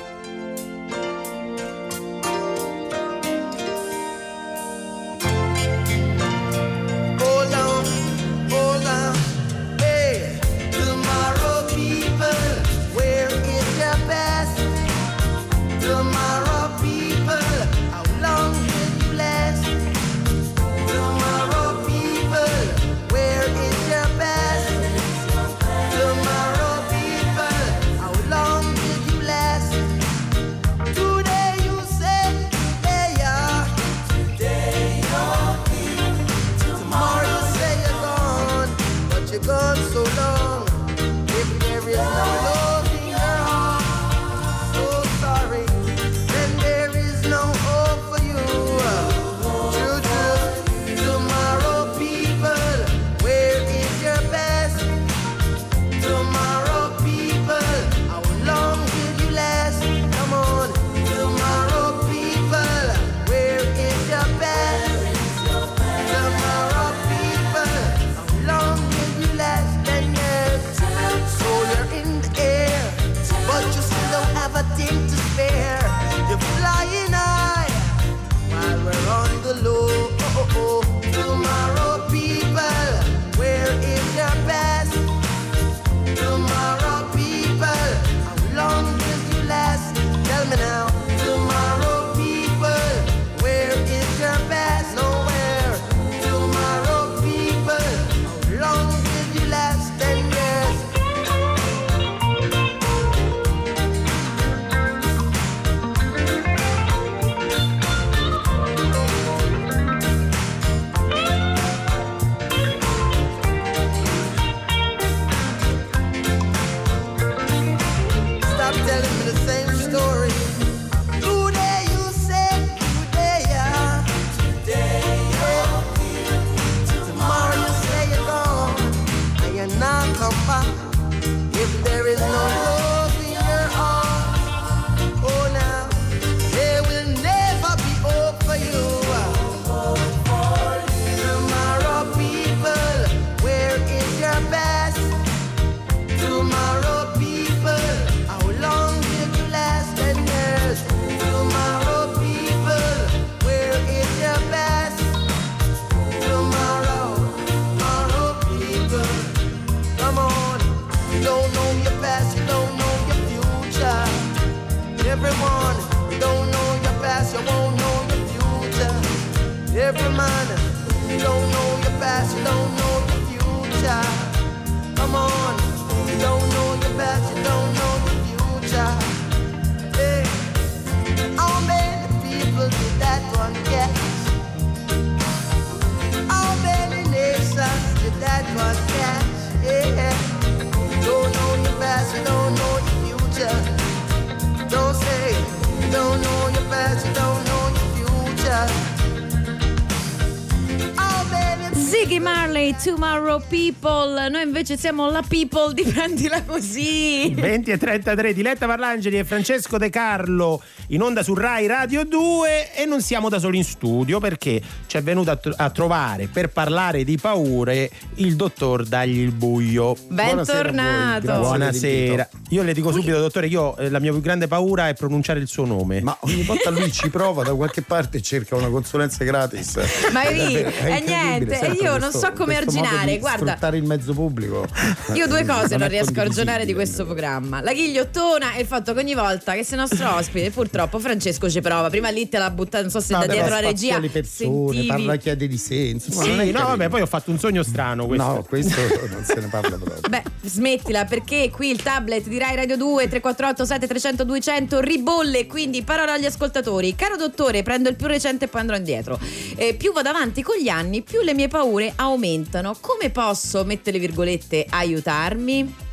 Invece siamo la people di prendila così. 20 e 33 Diletta Parlangeli e Francesco De Carlo in onda su Rai Radio 2 e non siamo da soli in studio perché ci è venuto a, tro- a trovare per parlare di paure il dottor Dagli il buio. Bentornato. Buonasera. Io le dico subito, dottore, io eh, la mia più grande paura è pronunciare il suo nome. Ma ogni volta lui ci prova da qualche parte e cerca una consulenza gratis. Ma è lì, È e incredibile, niente, e sempre io non questo- so come arginare, guarda. sfruttare il mezzo pubblico. Io due cose non, è riesco a arginare di questo programma. La ghigliottona e il fatto che ogni volta che sei nostro ospite, purtroppo Francesco ci prova. Prima lì te l'ha buttata, non so se No, da dietro la regia le persone, sentivi. parla chiede di sé, insomma, Sì, non è no, carino. vabbè, poi ho fatto un sogno strano questo. No, questo non se ne parla proprio. Beh, smettila perché qui il tablet di Rai Radio 2 348 7300 200 ribolle, quindi parola agli ascoltatori. Caro dottore, prendo il più recente e poi andrò indietro. Eh, più vado avanti con gli anni, più le mie paure aumentano. Come posso, mette le virgolette, aiutarmi?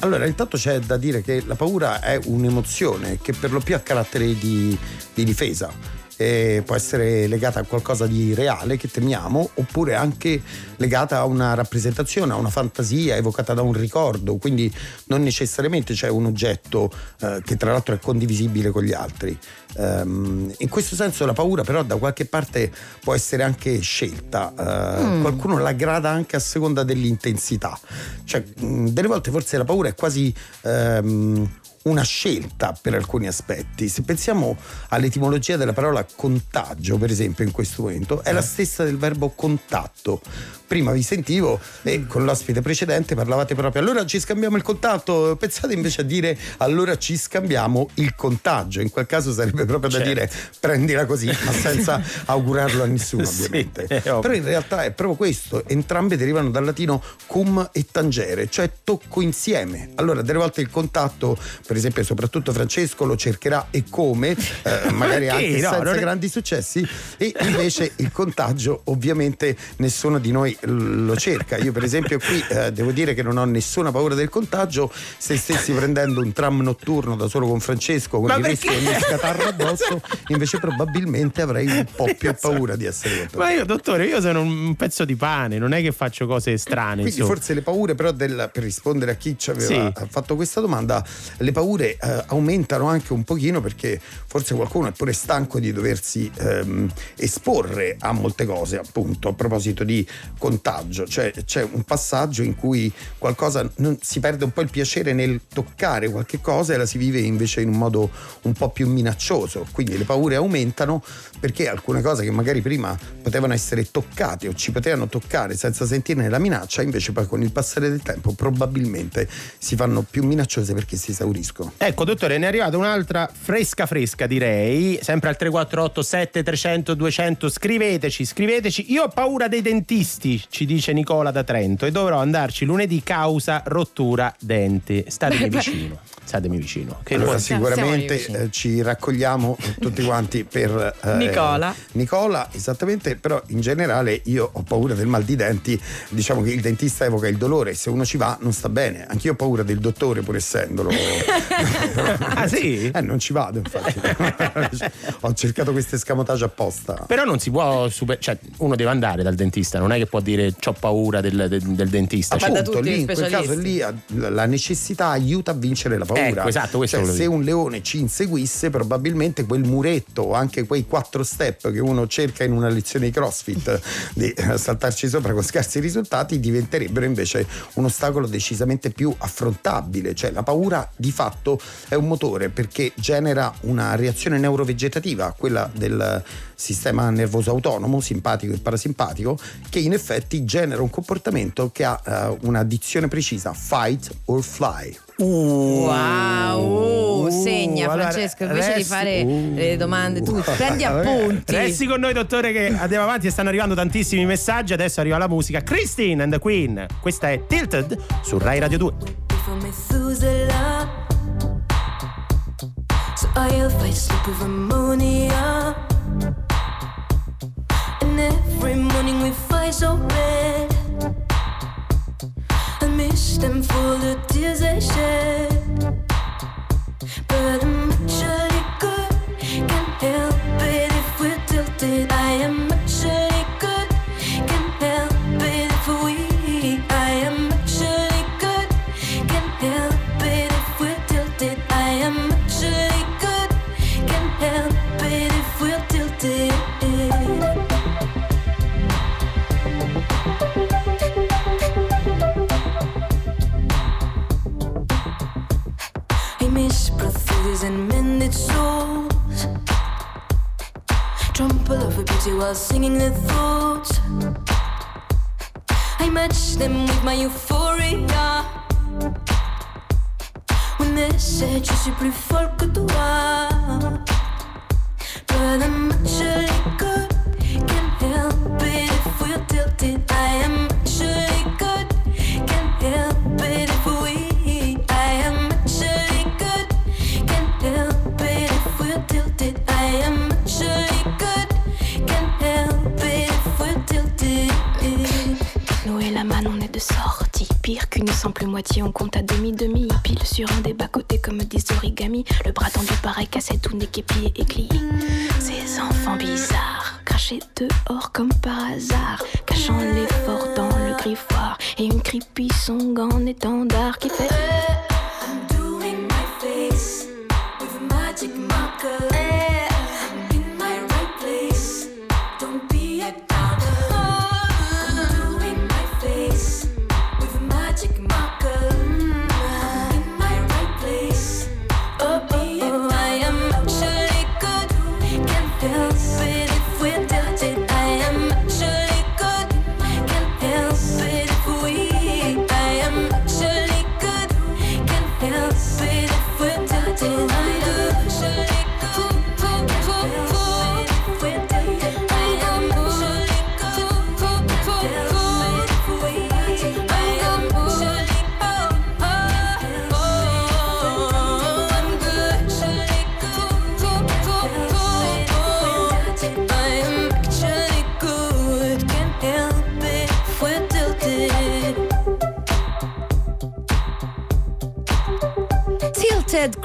Allora, intanto c'è da dire che la paura è un'emozione che per lo più ha carattere di, di difesa. E può essere legata a qualcosa di reale che temiamo, oppure anche legata a una rappresentazione, a una fantasia evocata da un ricordo. Quindi non necessariamente c'è un oggetto eh, che tra l'altro è condivisibile con gli altri. Ehm, in questo senso la paura però da qualche parte può essere anche scelta. Eh, Mm. Qualcuno la grada anche a seconda dell'intensità. Cioè, mh, delle volte forse la paura è quasi ehm, una scelta per alcuni aspetti. Se pensiamo all'etimologia della parola contagio, per esempio, in questo momento, è la stessa del verbo contatto. Prima vi sentivo e con l'ospite precedente parlavate proprio allora ci scambiamo il contatto, pensate invece a dire allora ci scambiamo il contagio, in quel caso sarebbe proprio da Certo. dire prendila così, ma senza [laughs] augurarlo a nessuno Sì, ovviamente. ovvio. Però in realtà è proprio questo, entrambe derivano dal latino cum e tangere, cioè tocco insieme. Allora delle volte il contatto, per esempio soprattutto Francesco lo cercherà e come, eh, [laughs] magari anche No, senza non grandi successi, e invece il contagio ovviamente nessuno di noi lo cerca. Io per esempio qui eh, devo dire che non ho nessuna paura del contagio, se stessi prendendo un tram notturno da solo con Francesco con Ma il rischio perché? di scatarro addosso, invece probabilmente avrei un po' più paura di essere contagiato. Ma io, dottore, io sono un pezzo di pane, non è che faccio cose strane. Quindi insomma. forse le paure però del- per rispondere a chi ci aveva Sì. fatto questa domanda, le paure eh, aumentano anche un pochino perché forse qualcuno è pure stanco di doversi ehm, esporre a molte cose, appunto, a proposito di contagio, cioè c'è un passaggio in cui qualcosa non- si perde un po' il piacere nel toccare qualche cosa e la si vive invece in un modo un po' più minaccioso, quindi le paure aumentano perché alcune cose che magari prima potevano essere toccate o ci potevano toccare senza sentirne la minaccia, invece poi con il passare del tempo probabilmente si fanno più minacciose perché si esauriscono. Ecco, dottore, ne è arrivata un'altra fresca fresca, direi. Sempre al 348 7300 200. Scriveteci, scriveteci. Io ho paura dei dentisti, ci dice Nicola da Trento, e dovrò andarci lunedì causa rottura denti. Statemi [laughs] vicino. Statemi vicino. Che allora sicuramente eh, ci raccogliamo tutti quanti per eh, Nicola. Nicola, esattamente, però in generale io ho paura del mal di denti, diciamo che il dentista evoca il dolore, se uno ci va non sta bene, anch'io ho paura del dottore pur essendolo. [laughs] [laughs] ah sì? Eh, non ci vado infatti. [laughs] ho cercato questo escamotage apposta. Però non si può super- cioè uno deve andare dal dentista, non è che può dire ho paura del, del- del dentista. Cioè, Appunto, lì in quel caso lì a- la necessità aiuta a vincere la paura. Ecco, esatto, Cioè, se un leone ci inseguisse, probabilmente quel muretto o anche quei quattro step che uno cerca in una lezione di CrossFit [laughs] di saltarci sopra con scarsi risultati diventerebbero invece un ostacolo decisamente più affrontabile. Cioè la paura di fatto è un motore perché genera una reazione neurovegetativa, quella del sistema nervoso autonomo, simpatico e parasimpatico, che in effetti genera un comportamento che ha eh, una dizione precisa, fight or fly. Wow, segna allora, Francesco invece di resti- fare le domande tu prendi [laughs] appunti. Resti con noi, dottore, che andiamo avanti e stanno arrivando tantissimi messaggi. Adesso arriva la musica. Christine and the Queen. Questa è Tilted su Rai Radio 2. for Methuselah. So I'll fight sleep with ammonia. And every morning we fight so red. Miss them for the tears they shed. But I'm actually good. Can't help it if we're tilted. I am and mended souls. Trample over beauty while singing their thoughts. I match them with my euphoria. When they said je suis plus folle que toi. But I'm actually simple moitié, on compte à demi-demi. Pile sur un des bas-côtés comme des origamis. Le bras tendu pareil cassé, tout n'est qu'épié et. Ces enfants bizarres, crachés dehors comme par hasard. Cachant l'effort dans le griffoir. Et une creepy song en étendard qui fait. I'm doing my face with a magic marker.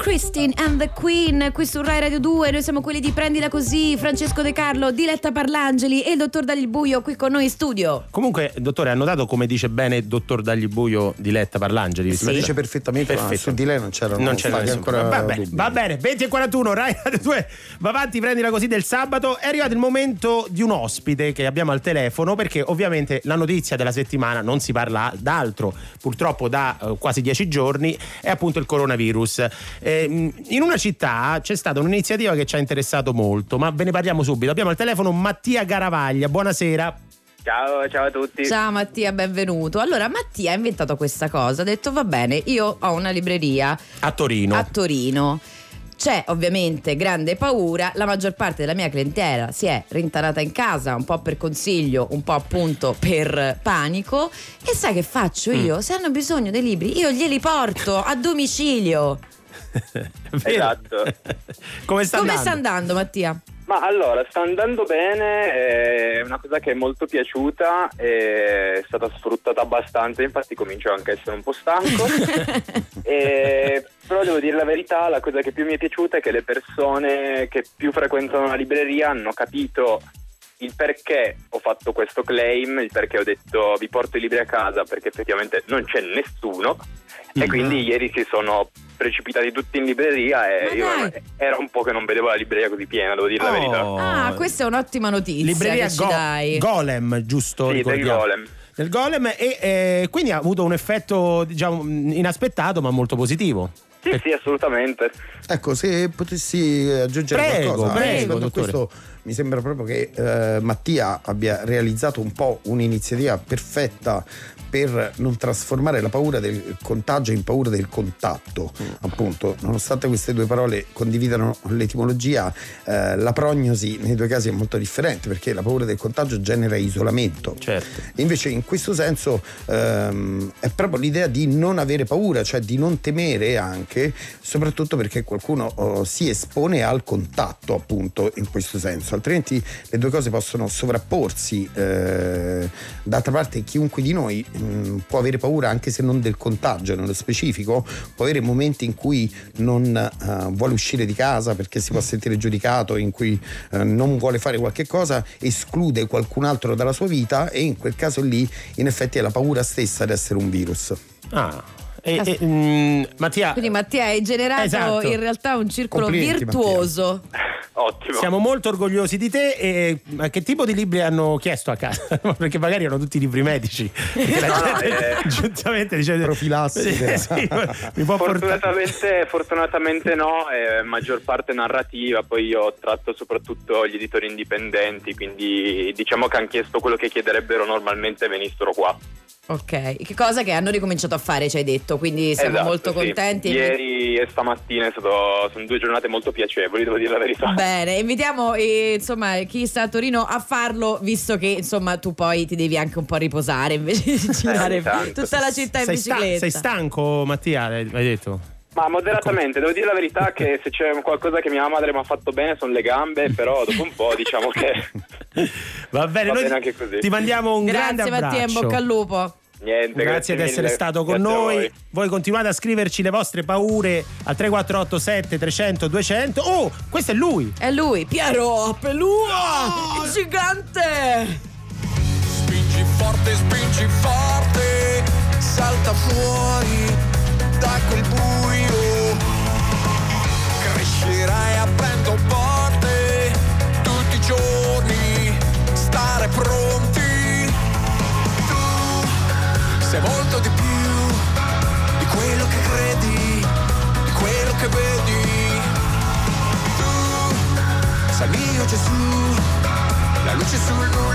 Christine and the Queen qui su Rai Radio 2 noi siamo quelli di Prendila Così Francesco De Carlo, Diletta Parlangeli e il dottor Daglibuio qui con noi in studio Comunque, dottore, ha notato come dice bene il dottor Daglibuio di Letta Parlangeli? Lo dice perfettamente, ma Perfetto. su di lei non c'erano Non c'era ancora va, bene, va bene, 20 e 41, Rai Radio 2 va avanti, prendila così del sabato. È arrivato il momento di un ospite che abbiamo al telefono perché ovviamente la notizia della settimana non si parla d'altro, purtroppo da eh, quasi 10 giorni, è appunto il coronavirus. Ehm, in una città c'è stata un'iniziativa che ci ha interessato molto, ma ve ne parliamo subito. Abbiamo al telefono Mattia Garavaglia, buonasera. Ciao, ciao a tutti. Ciao Mattia, benvenuto. Allora, Mattia ha inventato questa cosa, ha detto va bene, io ho una libreria A Torino. a Torino. C'è ovviamente grande paura, la maggior parte della mia clientela si è rintanata in casa, un po' per consiglio, un po' appunto per panico. E sai che faccio Mm. io? Se hanno bisogno dei libri, io glieli porto a domicilio. Esatto. [laughs] Come sta Come andando? sta andando, Mattia? Ma allora, sta andando bene, è una cosa che è molto piaciuta, è stata sfruttata abbastanza, infatti comincio anche a essere un po' stanco. [laughs] E- però devo dire la verità, la cosa che più mi è piaciuta è che le persone che più frequentano la libreria hanno capito il perché ho fatto questo claim, il perché ho detto vi porto i libri a casa perché effettivamente non c'è nessuno e quindi ieri si sono precipitati tutti in libreria e Ma io dai. era un po' che non vedevo la libreria così piena, devo dire la verità. Oh. Ah, questa è un'ottima notizia Libreria che ci Go- dai. Golem, giusto? Sì, del ricordiamo. golem. Del Golem e eh, quindi ha avuto un effetto diciamo inaspettato ma molto positivo. Sì, sì, assolutamente. Ecco, se potessi aggiungere Prego, qualcosa prego, dottore. questo, mi sembra proprio che eh, Mattia abbia realizzato un po' un'iniziativa perfetta per non trasformare la paura del contagio in paura del contatto. Appunto, nonostante queste due parole condividano l'etimologia, eh, la prognosi nei due casi è molto differente perché la paura del contagio genera isolamento. Certo. Invece in questo senso ehm, è proprio l'idea di non avere paura, cioè di non temere anche, soprattutto perché qualcuno oh, si espone al contatto appunto in questo senso, altrimenti le due cose possono sovrapporsi. eh, d'altra parte chiunque di noi mh, può avere paura anche se non del contagio nello specifico, può avere momenti in cui non eh, vuole uscire di casa perché si può sentire giudicato, in cui eh, non vuole fare qualche cosa, esclude qualcun altro dalla sua vita e in quel caso lì in effetti è la paura stessa di essere un virus. Ah. E, e, mm, Mattia, Quindi Mattia hai generato Esatto. in realtà un circolo Complimenti, virtuoso. [laughs] Ottimo. siamo molto orgogliosi di te e ma che tipo di libri hanno chiesto a casa? [laughs] Perché magari erano tutti libri medici. La No, gente eh. [laughs] giustamente dice Profilassi. Sì, sì, mi può portare Fortunatamente, fortunatamente no, è maggior parte narrativa, poi io tratto soprattutto gli editori indipendenti, quindi diciamo che hanno chiesto quello che chiederebbero normalmente venissero qua. Ok, che cosa che hanno ricominciato a fare, ci hai detto, quindi siamo Esatto, molto sì. contenti. Ieri e stamattina è stato- sono due giornate molto piacevoli, devo dire la verità. Bene, invitiamo eh, insomma chi sta a Torino a farlo, visto che insomma tu poi ti devi anche un po' riposare invece di girare ogni tanto. tutta la città in sei, sta- bicicletta. sei stanco, Mattia? Hai detto? Ma moderatamente, devo dire la verità che se c'è qualcosa che mia madre mi ha fatto bene sono le gambe, però dopo un po' [laughs] diciamo che Va bene, Va noi bene anche così. ti mandiamo un grande Grazie Mattia, in abbraccio. bocca al lupo. Niente. Grazie di essere mille. stato con Grazie noi. voi. Voi. continuate a scriverci le vostre paure al 3487 300 200. Oh, questo è lui. È lui, Piero Pelua, il gigante. Spingi forte, spingi forte, salta fuori da quel buio. Crescerai aprendo porte tutti i giorni, stare pronti. Sei molto di più di quello che credi, di quello che vedi. Tu sei mio Gesù, la luce sul nulla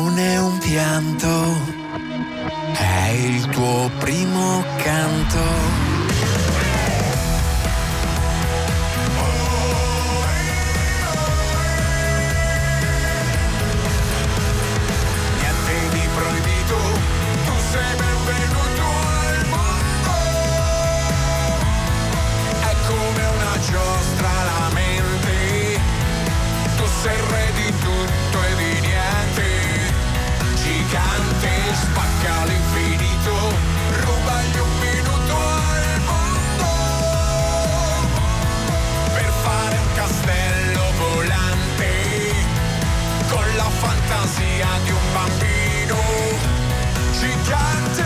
non è un pianto, è il tuo primo canto. Gigante.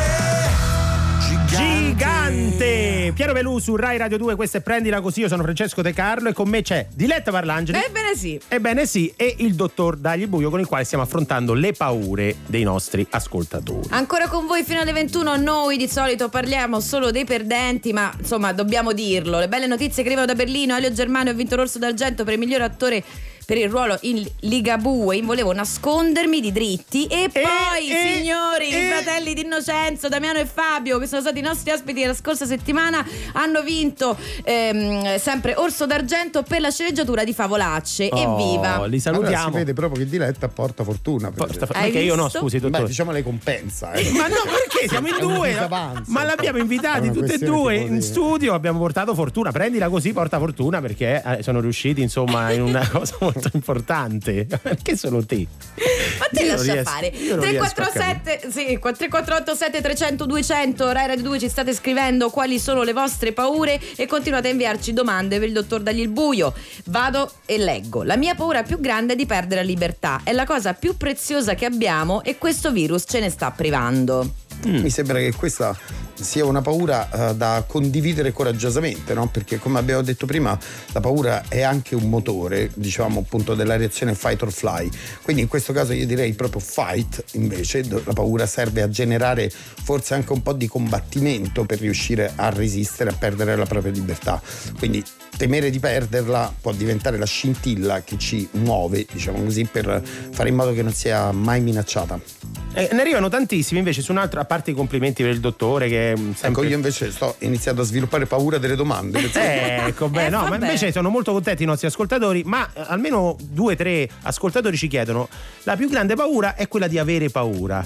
Gigante! Piero Pelù su Rai Radio 2, questa è Prendila Così, io sono Francesco De Carlo e con me c'è Diletta Parlangeli. Ebbene sì. Ebbene sì, e il dottor Dagli Buio con il quale stiamo affrontando le paure dei nostri ascoltatori. Ancora con voi fino alle 21, noi di solito parliamo solo dei perdenti, ma insomma dobbiamo dirlo. Le belle notizie che arrivano da Berlino, Elio Germano ha vinto l'Orso d'Argento per il miglior attore per il ruolo in Ligabue, volevo nascondermi di dritti e poi e- signori, i e- fratelli di Innocenzo, Damiano e Fabio che sono stati i nostri ospiti la scorsa settimana hanno vinto ehm, sempre Orso d'Argento per la sceneggiatura di Favolacce. Oh, Evviva! Li Allora salutiamo. si vede proprio che Diletta porta fortuna. per Porta- perché io no, visto? scusi, Beh, dottore. diciamo lei compensa. eh. Ma no, perché siamo in due? Ma l'abbiamo invitati tutti e due in di- studio, abbiamo portato fortuna. Prendila così, porta fortuna perché eh, sono riusciti, insomma, in una [laughs] cosa molto importante. [laughs] Perché solo te? Ma te Io lascia riesco- fare. io non riesco a 347 sì, 3487 300 200 Rai Radio 2 ci state scrivendo quali sono le vostre paure e continuate a inviarci domande per il dottor Dagli il buio. Vado e leggo. La mia paura più grande è di perdere la libertà. È la cosa più preziosa che abbiamo e questo virus ce ne sta privando. Mi sembra che questa sia una paura eh, da condividere coraggiosamente, no? perché come abbiamo detto prima la paura è anche un motore, diciamo appunto della reazione fight or fly, quindi in questo caso io direi proprio fight invece, la paura serve a generare forse anche un po' di combattimento per riuscire a resistere, a perdere la propria libertà, quindi temere di perderla può diventare la scintilla che ci muove, diciamo così, per fare in modo che non sia mai minacciata. Eh, ne arrivano tantissimi invece su un'altra, a parte i complimenti per il dottore che è sempre... Ecco, io invece sto iniziando a sviluppare paura delle domande. [laughs] Eh, ecco, beh, Eh, no, ma vabbè. invece sono molto contenti i nostri ascoltatori, ma eh, almeno due o tre ascoltatori ci chiedono: la più grande paura è quella di avere paura.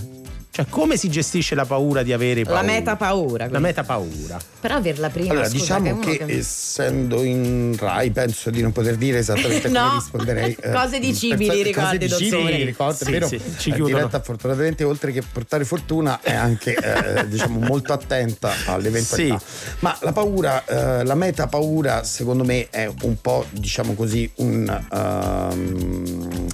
Cioè, come si gestisce la paura di avere paura? La meta paura. La meta paura. Però averla prima Allora, scusa, diciamo uno che, essendo in Rai, penso di non poter dire esattamente [laughs] come No. risponderei. [laughs] eh, Cose dicibili, ricordi, cose dicibili, dottore. ricordi, Sì, però sì, ci eh, chiudono. Diletta, fortunatamente, oltre che portare fortuna, è anche eh, diciamo molto attenta all'eventualità. Ma la paura, eh, la meta paura, secondo me, è un po', diciamo così, un. ehm,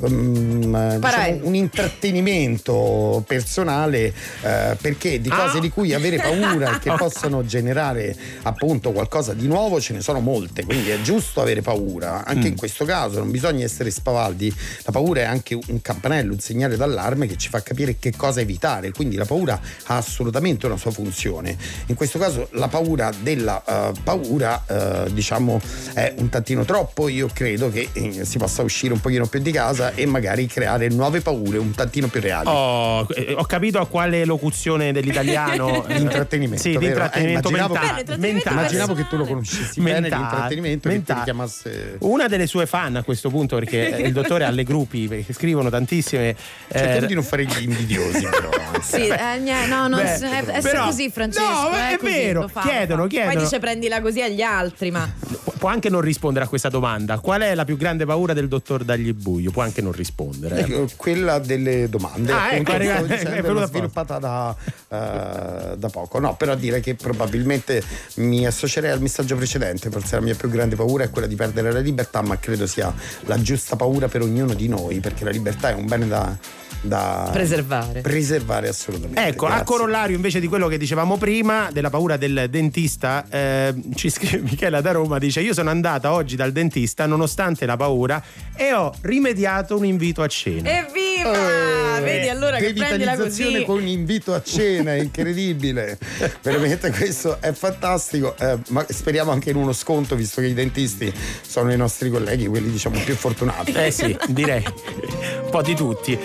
um, diciamo, un intrattenimento personale eh, perché di cose Ah. di cui avere paura e [laughs] che possono generare appunto qualcosa di nuovo ce ne sono molte quindi è giusto avere paura anche Mm. in questo caso non bisogna essere spavaldi la paura è anche un campanello un segnale d'allarme che ci fa capire che cosa evitare quindi la paura ha assolutamente una sua funzione in questo caso la paura della eh, paura eh, diciamo è un tantino troppo io credo che eh, si possa uscire un pochino più di casa e magari creare nuove paure un tantino più reali Oh, eh, ho capito a quale locuzione dell'italiano [laughs] Di intrattenimento, Sì, di vero? intrattenimento Eh, immaginavo- mentale. Bene, mentale. immaginavo che tu lo conoscessi bene Mentale, l'intrattenimento che ti mentale. richiamasse Una delle sue fan a questo punto, perché [laughs] il dottore ha le gruppi perché scrivono tantissime. cerchiamo eh, di non fare gli invidiosi però [laughs] Sì, eh, no, non Beh, è, è però- così Francesco. No, ma è così, vero, fa, chiedono, chiedono. Poi dice prendila così agli altri, ma pu- può anche non rispondere a questa domanda. Qual è la più grande paura del dottor Dagli Buio? Può anche non rispondere. eh. Quella delle domande Ah, appunto, ecco, dicendo, è sviluppata da, eh, da poco no però dire che probabilmente mi associerei al messaggio precedente forse la mia più grande paura è quella di perdere la libertà ma credo sia la giusta paura per ognuno di noi perché la libertà è un bene da, da preservare. preservare assolutamente Ecco, a Grazie. corollario invece di quello che dicevamo prima, della paura del dentista, eh, ci scrive [laughs] Michela da Roma, dice io sono andata oggi dal dentista nonostante la paura e ho rimediato un invito a cena. Evviva! Eh, Vedi allora che prendila così. con invito a cena, è [laughs] incredibile. Veramente questo è fantastico. Eh, ma speriamo anche in uno sconto, visto che i dentisti sono i nostri colleghi, quelli diciamo più fortunati. Eh sì, direi [laughs] un po' di tutti.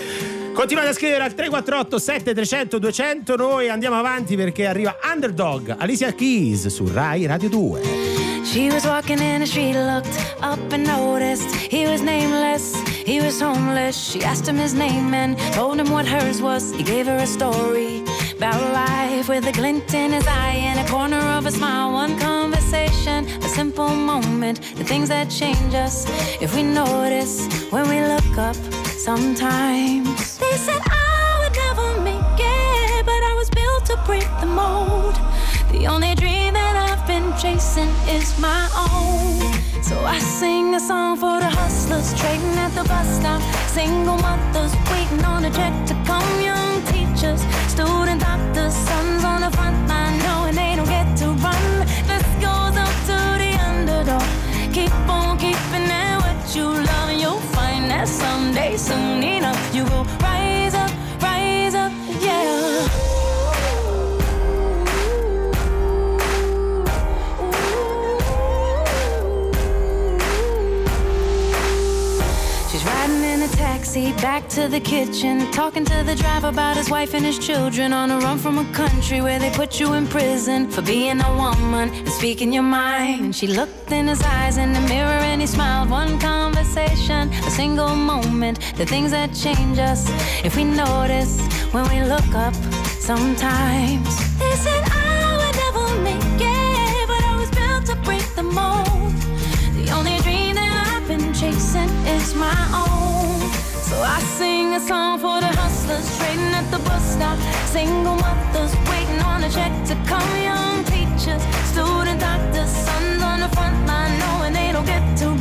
Continuate a scrivere al 348 7300 200 noi andiamo avanti perché arriva Underdog, Alicia Keys su Rai Radio 2. She was walking in and she looked up and noticed he was nameless. He was homeless. She asked him his name and told him what hers was. He gave her a story about life with a glint in his eye and a corner of a smile. One conversation, a simple moment, the things that change us if we notice when we look up sometimes. They said I would never make it, but I was built to break the mold. The only dream that I've been chasing is my own. So I sing a song for the hustlers trading at the bus stop. Single mothers waiting on a check to come. Young teachers, student doctors, sons on the front line knowing they don't get to run. This goes up to the underdog. Keep on keeping at what you love, and you'll someday, soon enough, you will rise up, rise up, yeah. She's riding in a taxi back to the kitchen, talking to the driver about his wife and his children on a run from a country where they put you in prison for being a woman and speaking your mind. She looked in his eyes in the mirror and he smiled. One conversation, a single moment, the things that change us if we notice when we look up sometimes. They said oh, I would never make it, but I was built to break the mold. The only dream that I've been chasing is my own. So I sing a song for the hustlers trading at the bus stop. Single mothers waiting on a check to come. Young teachers, student doctors, sons on the front line knowing they don't get to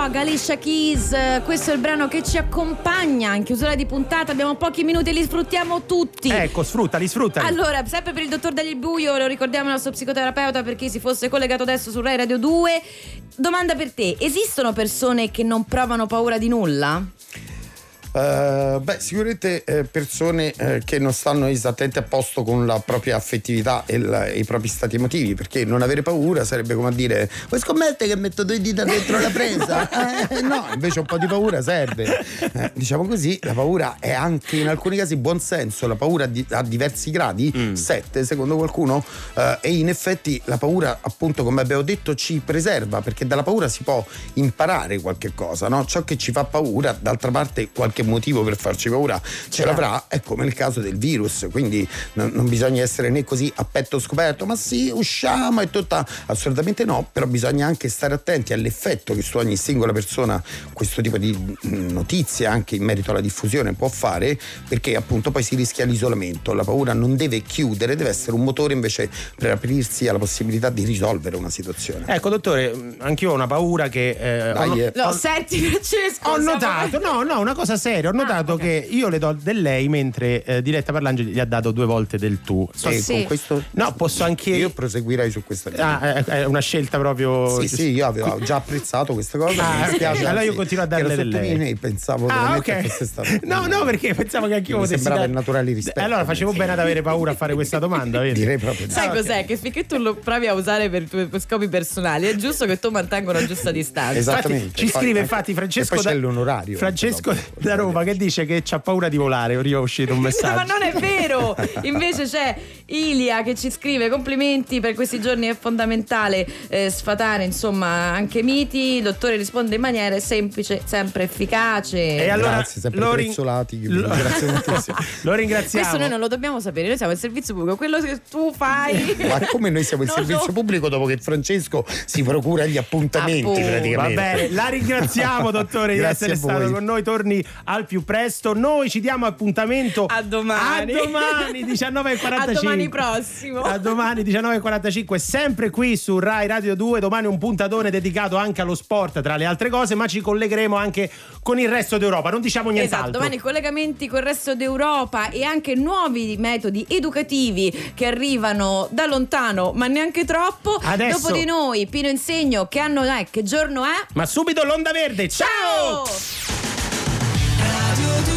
Underdog, Alicia Keys, eh, questo è il brano che ci accompagna in chiusura di puntata, abbiamo pochi minuti e li sfruttiamo tutti. Ecco, sfruttali, sfruttali. Allora, sempre per il dottor Dagli Buio, lo ricordiamo il nostro psicoterapeuta per chi si fosse collegato adesso su Rai Radio 2. Domanda per te, esistono persone che non provano paura di nulla? Eh, beh, sicuramente eh, persone eh, che non stanno esattamente a posto con la propria affettività e, la- e i propri stati emotivi, perché non avere paura sarebbe come a dire: Vuoi scommettere che metto due dita dentro la presa? [laughs] Eh, no, invece un po' di paura serve. Eh, diciamo così, la paura è anche in alcuni casi buonsenso, la paura di- ha diversi gradi, sette secondo qualcuno, eh, e in effetti la paura, appunto, come abbiamo detto, ci preserva, perché dalla paura si può imparare qualche cosa, no? Ciò che ci fa paura, d'altra parte, qualche motivo per farci paura ce l'avrà, è come nel caso del virus, quindi non, non bisogna essere né così a petto scoperto, ma sì, usciamo e tutta. Assolutamente no, però bisogna anche stare attenti all'effetto che su ogni singola persona questo tipo di mm, notizie, anche in merito alla diffusione, può fare, perché appunto poi si rischia l'isolamento. La paura non deve chiudere, deve essere un motore invece per aprirsi alla possibilità di risolvere una situazione. Ecco, dottore, anch'io ho una paura che. eh, Dai, ho, eh. No, senti Francesco. ho notato, no, no, una cosa seria. Ho notato ok. che io le do del lei mentre eh, Diretta Parlangeli gli ha dato due volte del tu. E sì. con questo No, posso anche. io proseguirei su questa linea. Ah, è- è una scelta proprio. Sì, sì, io avevo già apprezzato questa cosa. Ah, mi dispiace, Allora io continuo a darle del lei. e pensavo Ah, veramente ok. fosse stato. No, no, perché pensavo che anch'io Mi potessi sembrava il naturale rispetto. Allora facevo bene ad avere paura a fare questa domanda, vedi? Direi proprio Sai Ah, cos'è? ok. Che finché tu lo provi a usare per per scopi personali, è giusto che tu mantenga una giusta distanza. Esattamente. Infatti, ci Poi- scrive infatti Francesco e poi da, c'è l'onorario. Francesco da Roma che dice che c'ha paura di volare. Io è uscito un [laughs] No, messaggio. ma non è vero! [laughs] Invece c'è Ilia che ci scrive complimenti per questi giorni è fondamentale eh, sfatare insomma anche miti. Il dottore risponde in maniera semplice, sempre efficace. E allora Grazie, sempre lo rin- prezzolati, lo- grazie [laughs] moltissimo. Lo ringraziamo. Questo noi non lo dobbiamo sapere, noi siamo il servizio pubblico, quello che tu fai. Ma come noi siamo il No, servizio no. pubblico dopo che Francesco si procura gli appuntamenti Appunto. Va praticamente. bene, la ringraziamo dottore di essere stato con noi, torni al più presto. Noi ci diamo appuntamento A domani. A domani 19.45. [laughs] A domani prossimo. A domani 19.45, sempre qui su Rai Radio 2. Domani un puntatone dedicato anche allo sport, tra le altre cose, ma ci collegheremo anche con il resto d'Europa. Non diciamo nient'altro. Esatto, domani collegamenti col resto d'Europa e anche nuovi metodi educativi che arrivano da lontano, ma neanche troppo. Adesso- Dopo di noi, Pino Insegno, che anno è? Che giorno è? Ma subito l'onda verde. Ciao! Ciao! to